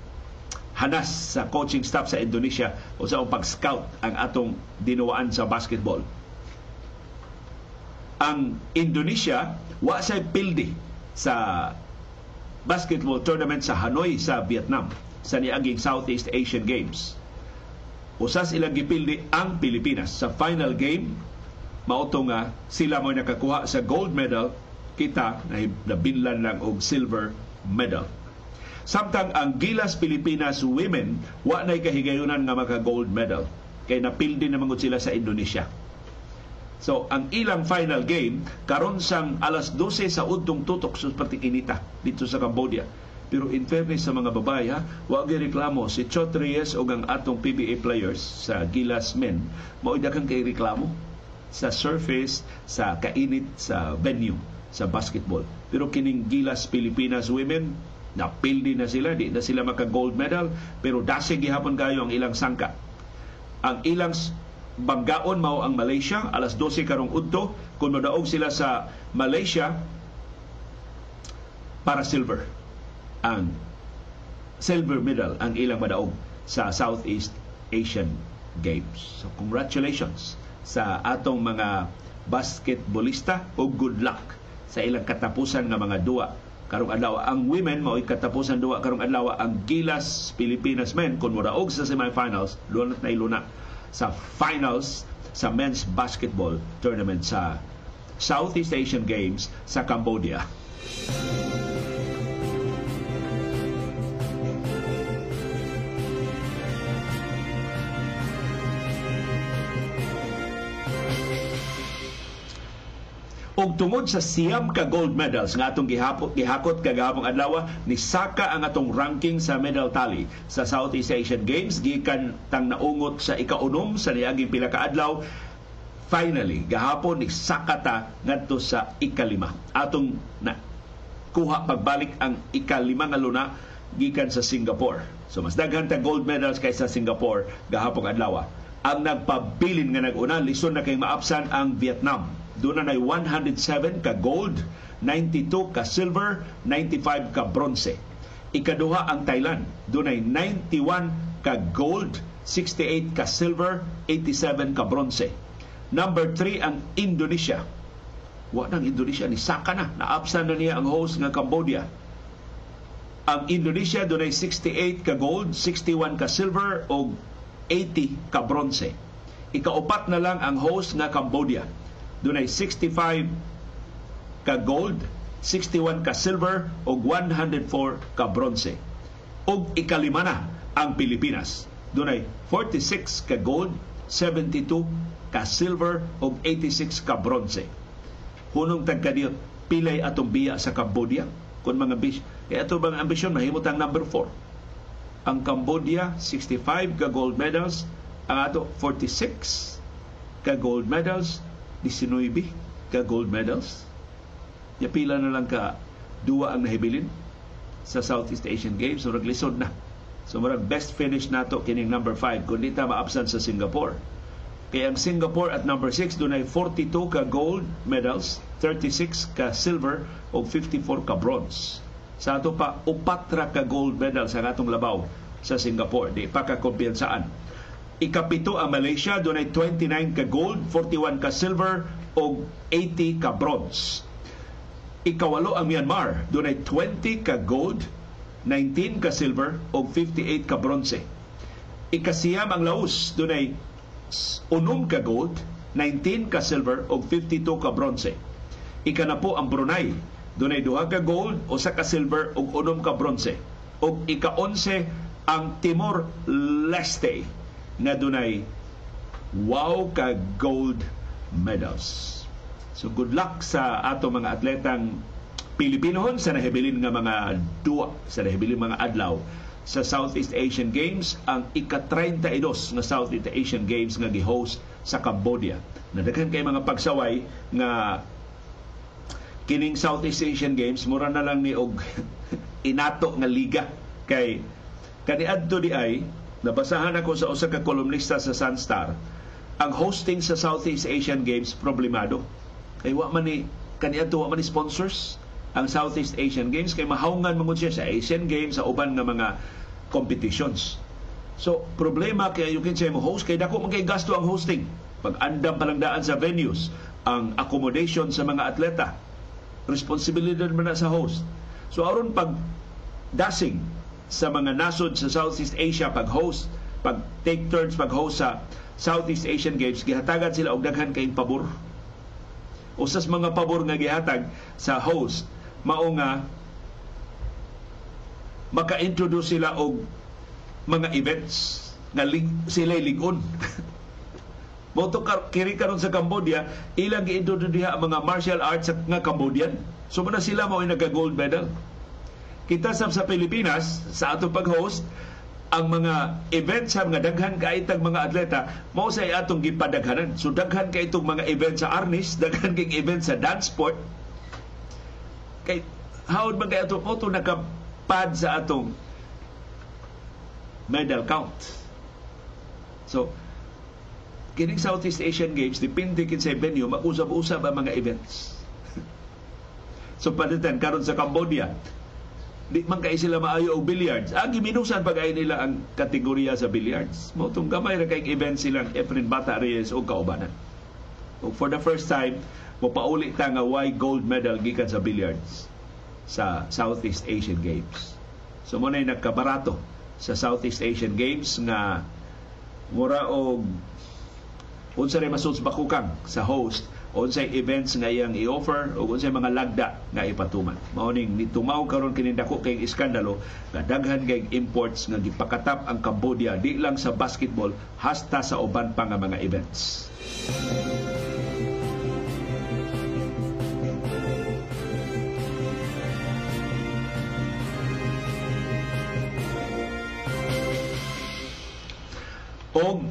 hanas sa coaching staff sa Indonesia o sa pag-scout ang atong dinuwaan sa basketball ang Indonesia wa say pildi sa basketball tournament sa Hanoi sa Vietnam sa niaging Southeast Asian Games. Usas ilang gipildi ang Pilipinas sa final game mauto nga sila mo nakakuha sa gold medal kita na nabinlan lang og silver medal. Samtang ang Gilas Pilipinas women wa nay kahigayunan nga maka gold medal kay napildi na mangud sila sa Indonesia So, ang ilang final game, karon sang alas 12 sa udtong tutok sa Patikinita dito sa Cambodia. Pero in fairness sa mga babae, ha, wag reklamo si Chot Reyes o ang atong PBA players sa Gilas Men, mauda kang kay reklamo sa surface, sa kainit, sa venue, sa basketball. Pero kining Gilas Pilipinas women, napildi na sila, di na sila maka gold medal, pero dasig gihapon kayo ang ilang sangka. Ang ilang banggaon mao ang Malaysia. Alas 12 karong udto kung modaog sila sa Malaysia para silver. Ang silver medal ang ilang madaog sa Southeast Asian Games. So congratulations sa atong mga basketballista o good luck sa ilang katapusan nga mga duwa. Karong adlaw ang women mao katapusan duwa. Karong adlaw ang Gilas Pilipinas men kun modaog sa semifinals lunat na iluna sa finals sa men's basketball tournament sa Southeast Asian Games sa Cambodia. Og tungod sa siyam ka gold medals nga atong gihapot gihakot kagahapon adlaw ni saka ang atong ranking sa medal tally sa Southeast Asian Games gikan tang naungot sa ikaunom sa niaging pila ka adlaw finally gahapon ni sakata ngadto sa ikalima atong na kuha pagbalik ang ikalima nga luna gikan sa Singapore. So mas daghan ta gold medals kaysa Singapore gahapon adlaw. Ang nagpabilin nga nag-una lison na kay maapsan ang Vietnam. Doon na 107 ka gold, 92 ka silver, 95 ka bronze. Ikaduha ang Thailand. Doon ay 91 ka gold, 68 ka silver, 87 ka bronze. Number 3 ang Indonesia. Wa nang Indonesia ni saka na naapsan na niya ang host nga Cambodia. Ang Indonesia dunay 68 ka gold, 61 ka silver o 80 ka bronze. Ikaupat na lang ang host nga Cambodia. Dunay 65 ka gold, 61 ka silver o 104 ka bronze. Ug ikalima na ang Pilipinas. Dunay 46 ka gold, 72 ka silver o 86 ka bronze. Hunong tagkadiyot, pilay atong biya sa Cambodia kung mga bis. Kaya ito bang ambisyon, mahimot ang number 4. Ang Cambodia, 65 ka gold medals. Ang ato, 46 ka gold medals. 19 ka gold medals. Ya pila na lang ka duwa ang nahibilin sa Southeast Asian Games. So, naglisod na. So, marag best finish nato kining number 5 kung di ta maabsan sa Singapore. Kaya ang Singapore at number 6 doon ay 42 ka gold medals, 36 ka silver o 54 ka bronze. Sa ato pa upat ra ka gold medals ang atong labaw sa Singapore. Di pa ka kumpiyansaan. Ikapito ang Malaysia doon ay 29 ka gold, 41 ka silver o 80 ka bronze. Ikawalo ang Myanmar doon ay 20 ka gold, 19 ka silver o 58 ka bronze. Ikasiyam ang Laos doon ay unom ka gold, 19 ka silver o 52 ka bronze. Ika na po ang Brunei. Dunay duha ka gold, usa ka silver ug unom ka bronze. Ug ika-11 ang Timor Leste na dunay wow ka gold medals. So good luck sa ato mga atletang Pilipinohon sa nahibilin nga mga duwa, sa nahibilin mga adlaw sa Southeast Asian Games ang ika-32 nga Southeast Asian Games nga gi-host sa Cambodia. Nadaghan kay mga pagsaway nga kining Southeast Asian Games mura na lang ni og inato nga liga kay kaniadto di ay nabasahan ako sa usa ka kolumnista sa Sunstar ang hosting sa Southeast Asian Games problemado kay wa man ni kaniadto wa man ni sponsors ang Southeast Asian Games kay mahawngan mangud siya sa Asian Games sa uban nga mga competitions. So, problema kay you can say mo host kay dako man kay gasto ang hosting. Pag andam palangdaan sa venues, ang accommodation sa mga atleta, responsibilidad man na sa host. So aron pag dasing sa mga nasod sa Southeast Asia pag host, pag take turns pag host sa Southeast Asian Games, gihatagan sila og daghan kay pabor. Usas mga pabor nga gihatag sa host mao nga maka-introduce sila og mga events nga lig, sila ligon. Moto kar kiri karon sa Cambodia, ilang gi-introduce ang mga martial arts nga Cambodian. So na sila mao nagka gold medal. Kita sa sa Pilipinas sa ato pag-host ang mga events sa mga daghan kaitag mga atleta mao sa atong gipadaghanan. So daghan kay itong mga events sa Arnis, daghan kay events sa dance sport. Kay hawd man kay ato mo to naka pad sa atong medal count. So, kining Southeast Asian Games, depende kin sa venue, mag-usab-usab ang mga events. so, palitan, karon sa Cambodia, di man kay sila maayo og billiards. Ang giminusan pag ay nila ang kategorya sa billiards. Mo tong gamay ra kay event silang Efren Bata Reyes o kaubanan. O for the first time, mo pauli ta nga why gold medal gikan sa billiards sa Southeast Asian Games. So mo na nagkabarato sa Southeast Asian Games nga mura og unsa rin masuds bakukang sa host unsay events nga iyang i-offer o unsay mga lagda nga ipatuman. Mao ning nitumaw karon kini dako kay iskandalo nga daghan kay imports nga gipakatap ang Cambodia di lang sa basketball hasta sa uban pa nga mga events. og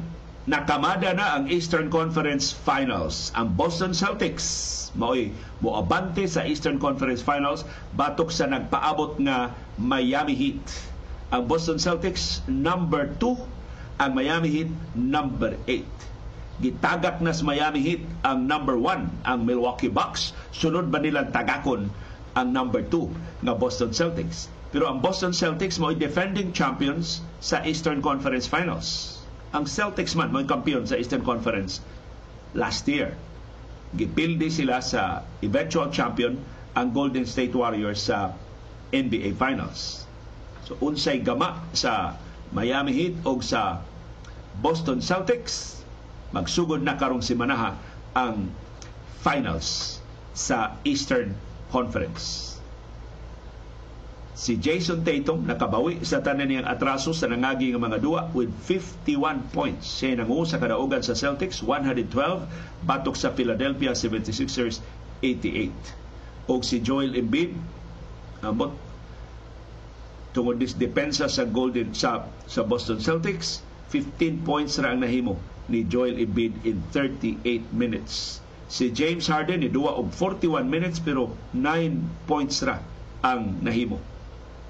nakamada na ang Eastern Conference Finals. Ang Boston Celtics maoy moabante sa Eastern Conference Finals batok sa nagpaabot nga Miami Heat. Ang Boston Celtics number 2, ang Miami Heat number 8. Gitagak na sa Miami Heat ang number 1, ang Milwaukee Bucks. Sunod ba nilang tagakon ang number 2 nga Boston Celtics? Pero ang Boston Celtics mo defending champions sa Eastern Conference Finals. Ang Celtics man mo kampiyon sa Eastern Conference last year gipildi sila sa eventual champion ang Golden State Warriors sa NBA Finals. So unsay gama sa Miami Heat o sa Boston Celtics magsugod na karong simanaha ang finals sa Eastern Conference. Si Jason Tatum nakabawi sa tanan niyang atraso sa nangagi nga mga duwa with 51 points. Siya nangu sa kadaugan sa Celtics 112 batok sa Philadelphia 76ers 88. O si Joel Embiid amot tungod dis depensa sa Golden sa sa Boston Celtics 15 points ra ang nahimo ni Joel Embiid in 38 minutes. Si James Harden ni duwa og 41 minutes pero 9 points ra ang nahimo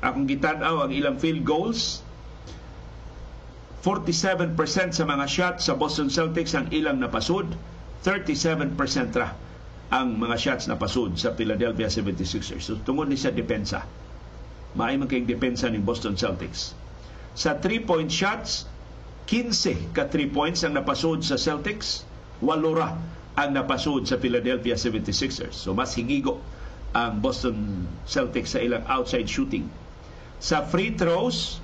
akong gitan-aw ang ilang field goals 47% sa mga shots sa Boston Celtics ang ilang napasud 37% ra ang mga shots na pasud sa Philadelphia 76ers. So tungod ni sa depensa. Maay man kayong depensa ni Boston Celtics. Sa 3-point shots, 15 ka 3 points ang napasud sa Celtics, walura ang napasud sa Philadelphia 76ers. So mas higigo ang Boston Celtics sa ilang outside shooting sa free throws,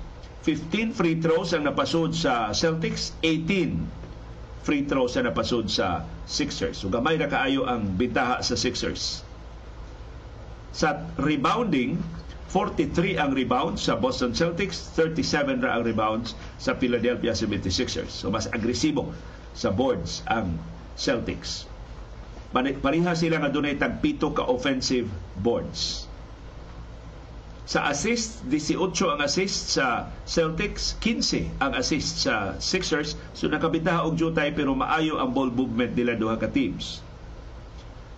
15 free throws ang napasod sa Celtics, 18 free throws ang napasod sa Sixers. So gamay na kaayo ang bintaha sa Sixers. Sa rebounding, 43 ang rebounds sa Boston Celtics, 37 ra ang rebounds sa Philadelphia 76ers. So mas agresibo sa boards ang Celtics. Pareha sila nga dunay tagpito ka offensive boards. Sa assist, 18 ang assist sa Celtics, 15 ang assist sa Sixers. So nakabitaha og jutay pero maayo ang ball movement nila duha ka teams.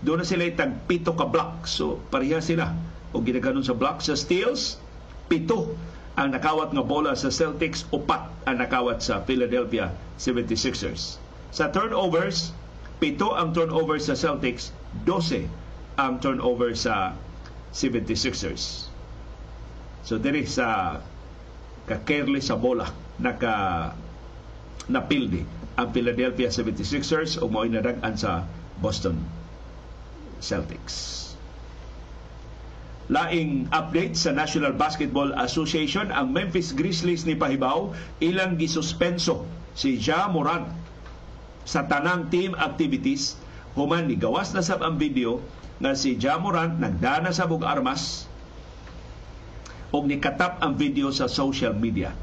Doon na sila itag pito ka block. So pareha sila. O ginaganon sa block sa steals, pito ang nakawat nga bola sa Celtics, upat ang nakawat sa Philadelphia 76ers. Sa turnovers, pito ang turnovers sa Celtics, 12 ang turnover sa 76ers. So diri sa ka-careless sa bola naka napildi ang Philadelphia 76ers o mo'y nadag-an sa Boston Celtics. Laing update sa National Basketball Association, ang Memphis Grizzlies ni Pahibaw ilang gisuspenso si Ja Morant sa tanang team activities human ni gawas na sab ang video nga si Ja Morant nagdana sa bug armas o nikatap ang video sa social media.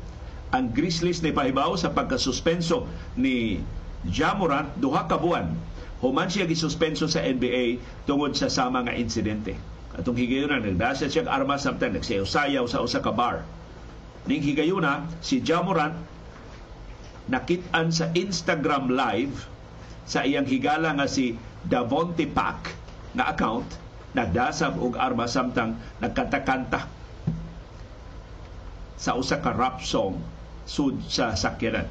Ang Grizzlies ni pahibaw sa pagkasuspenso ni Jamorant duha ka buwan human siya gisuspenso sa NBA tungod sa sama nga insidente. Atong higayuna nagdasa siya armas samtang nagsayaw-sayaw sa usa ka bar. Ning higayuna si Jamorant nakitaan sa Instagram live sa iyang higala nga si Davonte Pack na account nagdasab og armas samtang nagkantakanta sa usa ka rap song sud sa sakyanan.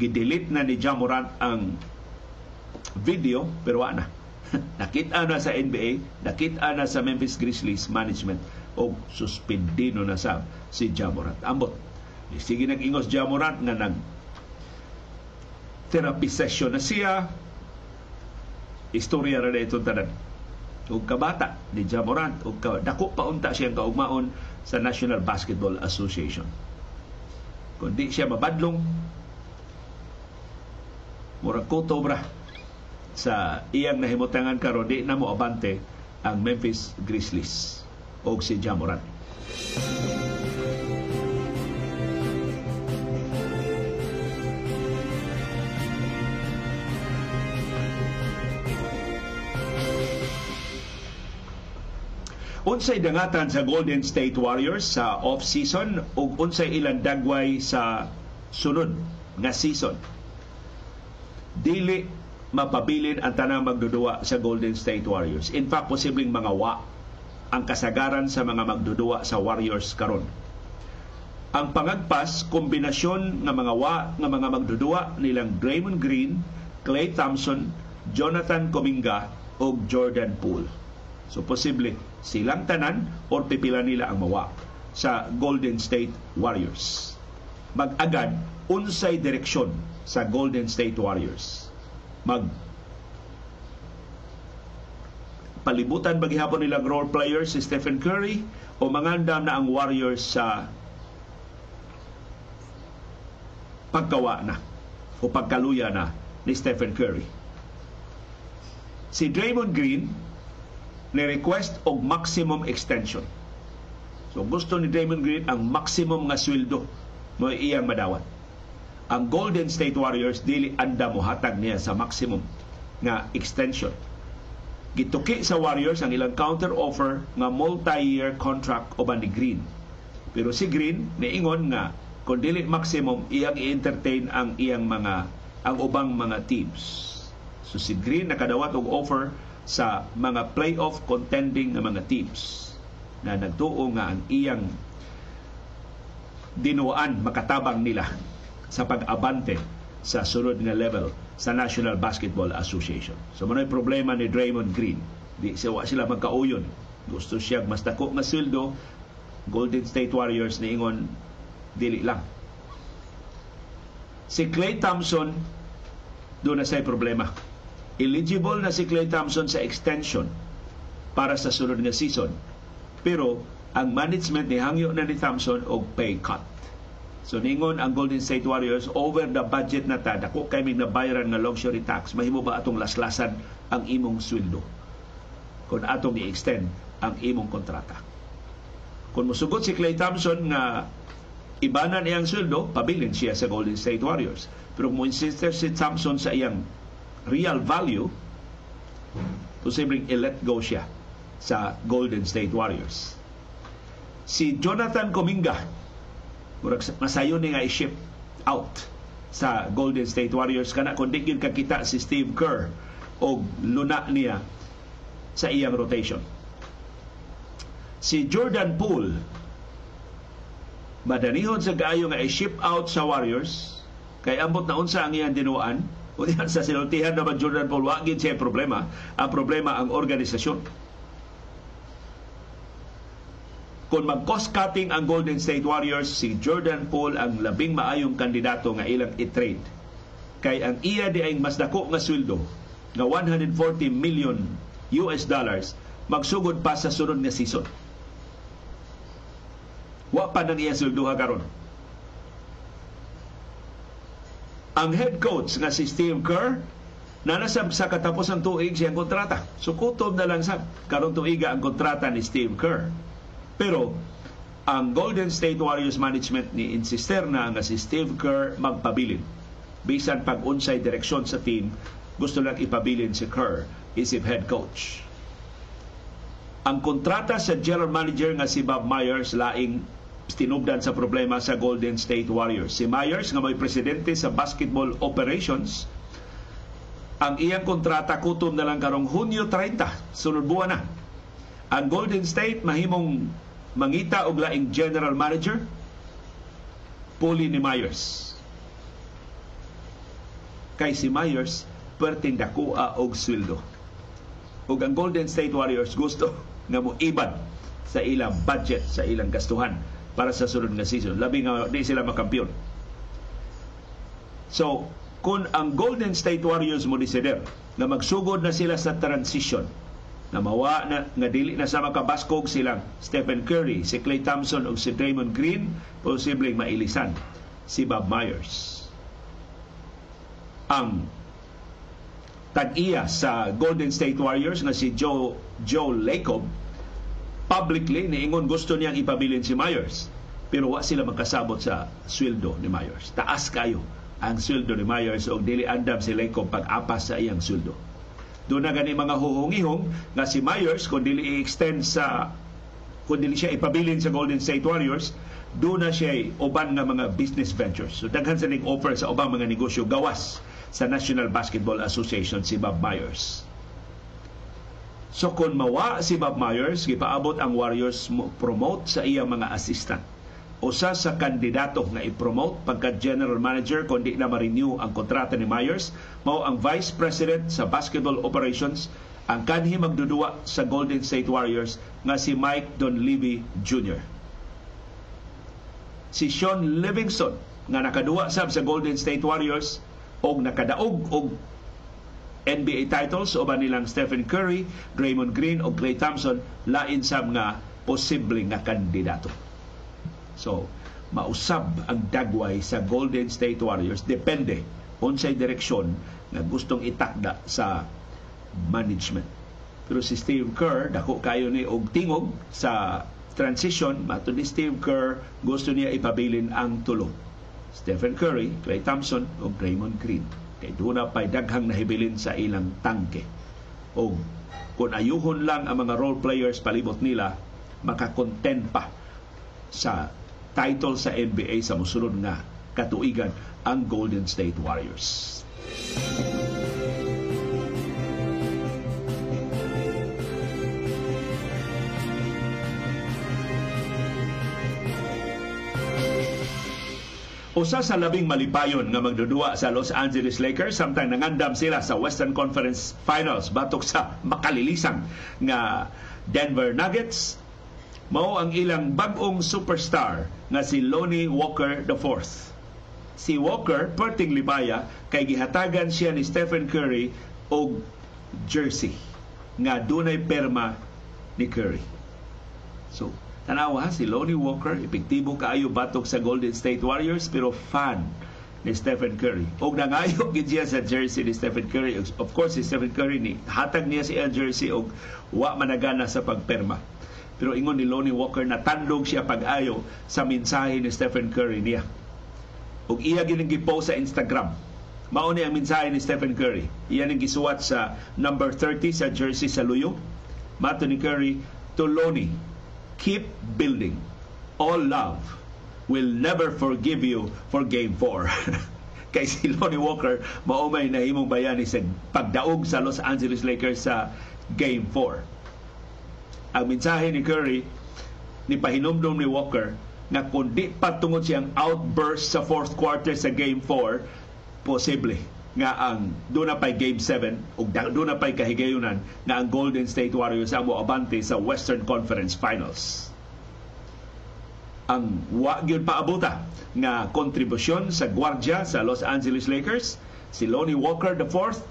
Gidelete na ni Jamoran ang video pero ana. nakita na sa NBA, nakita na sa Memphis Grizzlies management o suspendino na sa si Jamorant. Ambot. Sige nag-ingos Jamorant nga nag therapy session na siya. Istorya ra itong tanan. Ug kabata ni Jamorant, ug dako pa unta siyang kaugmaon sa National Basketball Association. Kung di siya mabadlong, murag kutobra sa iyang nahimutangan karon di na mo abante ang Memphis Grizzlies o si Jamoran. Unsay dangatan sa Golden State Warriors sa off-season ug unsay ilang dagway sa sunod nga season. Dili mapabilin ang tanang magdudua sa Golden State Warriors. In fact, posibleng mga wa ang kasagaran sa mga magdudua sa Warriors karon. Ang pangagpas, kombinasyon ng mga wa nga mga magdudua nilang Draymond Green, Clay Thompson, Jonathan Cominga o Jordan Poole. So posible silang tanan o pipila nila ang mawa sa Golden State Warriors. Mag-agad unsay direksyon sa Golden State Warriors. Mag palibutan bagihapon nilang role players si Stephen Curry o mangandam na ang Warriors sa pagkawa na o pagkaluya na ni Stephen Curry. Si Draymond Green ni request og maximum extension. So gusto ni Draymond Green ang maximum nga sweldo mo iyang madawat. Ang Golden State Warriors dili anda mo hatag niya sa maximum nga extension. Gituki sa Warriors ang ilang counter offer nga multi-year contract uban ni Green. Pero si Green niingon nga kung dili maximum iyang i-entertain ang iyang mga ang ubang mga teams. So si Green nakadawat og offer sa mga playoff contending nga mga teams na nagtuo nga ang iyang dinuan makatabang nila sa pag-abante sa sunod nga level sa National Basketball Association. So manoy problema ni Draymond Green. Di siya sila magkauyon. Gusto siya mas dako nga sweldo. Golden State Warriors niingon dili lang. Si Clay Thompson, doon na say problema. Eligible na si Clay Thompson sa extension para sa sunod nga season. Pero ang management ni hangyo na ni Thompson og pay cut. So ningon ang Golden State Warriors over the budget na ta dako kay mig nabayaran nga luxury tax mahimo ba atong laslasan ang imong sweldo kung atong i-extend ang imong kontrata. Kung musugot si Clay Thompson nga ibanan iyang sweldo, pabilin siya sa Golden State Warriors. Pero kung insister si Thompson sa iyang real value, posibleng i-let go siya sa Golden State Warriors. Si Jonathan murag masayo ni nga i-ship out sa Golden State Warriors kana kundi gyud kakita si Steve Kerr og luna niya sa iyang rotation. Si Jordan Poole madanihon sa kaayo nga i-ship out sa Warriors kay ambot na unsa ang iyang dinuan o sa sinultihan naman Jordan Paul wa gid siya problema ang problema ang organisasyon kung mag-cost cutting ang Golden State Warriors, si Jordan Poole ang labing maayong kandidato nga ilang i-trade. Kay ang iya di ay mas dako nga sweldo nga 140 million US dollars magsugod pa sa sunod nga season. Wa pa nang iya sweldo karon. Ang head coach nga si Steve Kerr nanasab sa katapos ng tuig siyang kontrata. So kutob na lang sa karon tuiga ang kontrata ni Steve Kerr. Pero ang Golden State Warriors management ni insister na nga si Steve Kerr magpabilin. Bisan pag unsay direksyon sa team, gusto lang ipabilin si Kerr isip head coach. Ang kontrata sa general manager nga si Bob Myers laing tinubdan sa problema sa Golden State Warriors. Si Myers nga may presidente sa basketball operations ang iyang kontrata kutom na lang karong Hunyo 30 sunod buwan na ang Golden State mahimong mangita og laing general manager puli ni Myers. Kay si Myers perting dakua og sweldo. Ug ang Golden State Warriors gusto nga mo ibad sa ilang budget, sa ilang gastuhan para sa sunod nga season. Labi nga di sila makampiyon. So, kung ang Golden State Warriors mo desider na magsugod na sila sa transition na mawa na nga dili na sa makabaskog silang Stephen Curry, si Clay Thompson ug si Draymond Green posibleng mailisan si Bob Myers. Ang tag-iya sa Golden State Warriors nga si Joe Joe Lacob publicly niingon gusto niyang ipabilin si Myers pero wa sila magkasabot sa sweldo ni Myers. Taas kayo ang sweldo ni Myers o dili andam si Lacob pag-apas sa iyang sweldo doon na gani mga huhungihong nga si Myers kung dili i-extend sa kung dili siya ipabilin sa Golden State Warriors doon na siya uban nga mga business ventures. So daghan sa ning offer sa ubang mga negosyo gawas sa National Basketball Association si Bob Myers. So kung mawa si Bob Myers, gipaabot ang Warriors mo promote sa iyang mga assistant. Usa sa kandidato nga i-promote pagka general manager kung di na ma-renew ang kontrata ni Myers, mao ang vice president sa basketball operations ang kanhi magdudua sa Golden State Warriors nga si Mike Donlevy Jr. Si Sean Livingston nga nakaduwa sab sa Golden State Warriors og nakadaog og NBA titles uban nilang Stephen Curry, Draymond Green o Klay Thompson lain sab nga posible nga kandidato. So, mausab ang dagway sa Golden State Warriors depende unsay direksyon nga gustong itakda sa management. Pero si Steve Kerr, dako kayo ni og tingog sa transition, mato ni Steve Kerr, gusto niya ipabilin ang tulo. Stephen Curry, Klay Thompson o Draymond Green. Kay doon na pa'y daghang nahibilin sa ilang tangke. O kung ayuhon lang ang mga role players palibot nila, makakontent pa sa title sa NBA sa musulod nga katuigan ang Golden State Warriors. Usa sa labing malipayon nga magdudua sa Los Angeles Lakers samtang nangandam sila sa Western Conference Finals batok sa makalilisang nga Denver Nuggets mao ang ilang bag-ong superstar nga si Lonnie Walker IV. Si Walker perting libaya kay gihatagan siya ni Stephen Curry og jersey nga dunay perma ni Curry. So, Tanawa si Lonnie Walker, epektibo kaayo batok sa Golden State Warriors pero fan ni Stephen Curry. Og nangayo gid siya sa jersey ni Stephen Curry. Of course, si Stephen Curry ni hatag niya si jersey og wa managana sa pagperma. Pero ingon ni Lonnie Walker na tandog siya pag-ayo sa mensahe ni Stephen Curry niya. Og iya gining gipost sa Instagram. Mao ni ang mensahe ni Stephen Curry. Iya ning gisuwat sa number 30 sa jersey sa luyo. Mato ni Curry to Lonnie keep building. All love will never forgive you for Game 4. Kay si Lonnie Walker, maumay na himong bayani sa pagdaog sa Los Angeles Lakers sa Game 4. Ang mensahe ni Curry, ni pahinomdom ni Walker, na kundi patungod siyang outburst sa fourth quarter sa Game 4, posible nga ang doon na pay Game 7 ug doon na pay kahigayunan nga ang Golden State Warriors ang moabante sa Western Conference Finals. Ang wa gyud paabuta nga kontribusyon sa gwardya sa Los Angeles Lakers si Lonnie Walker IV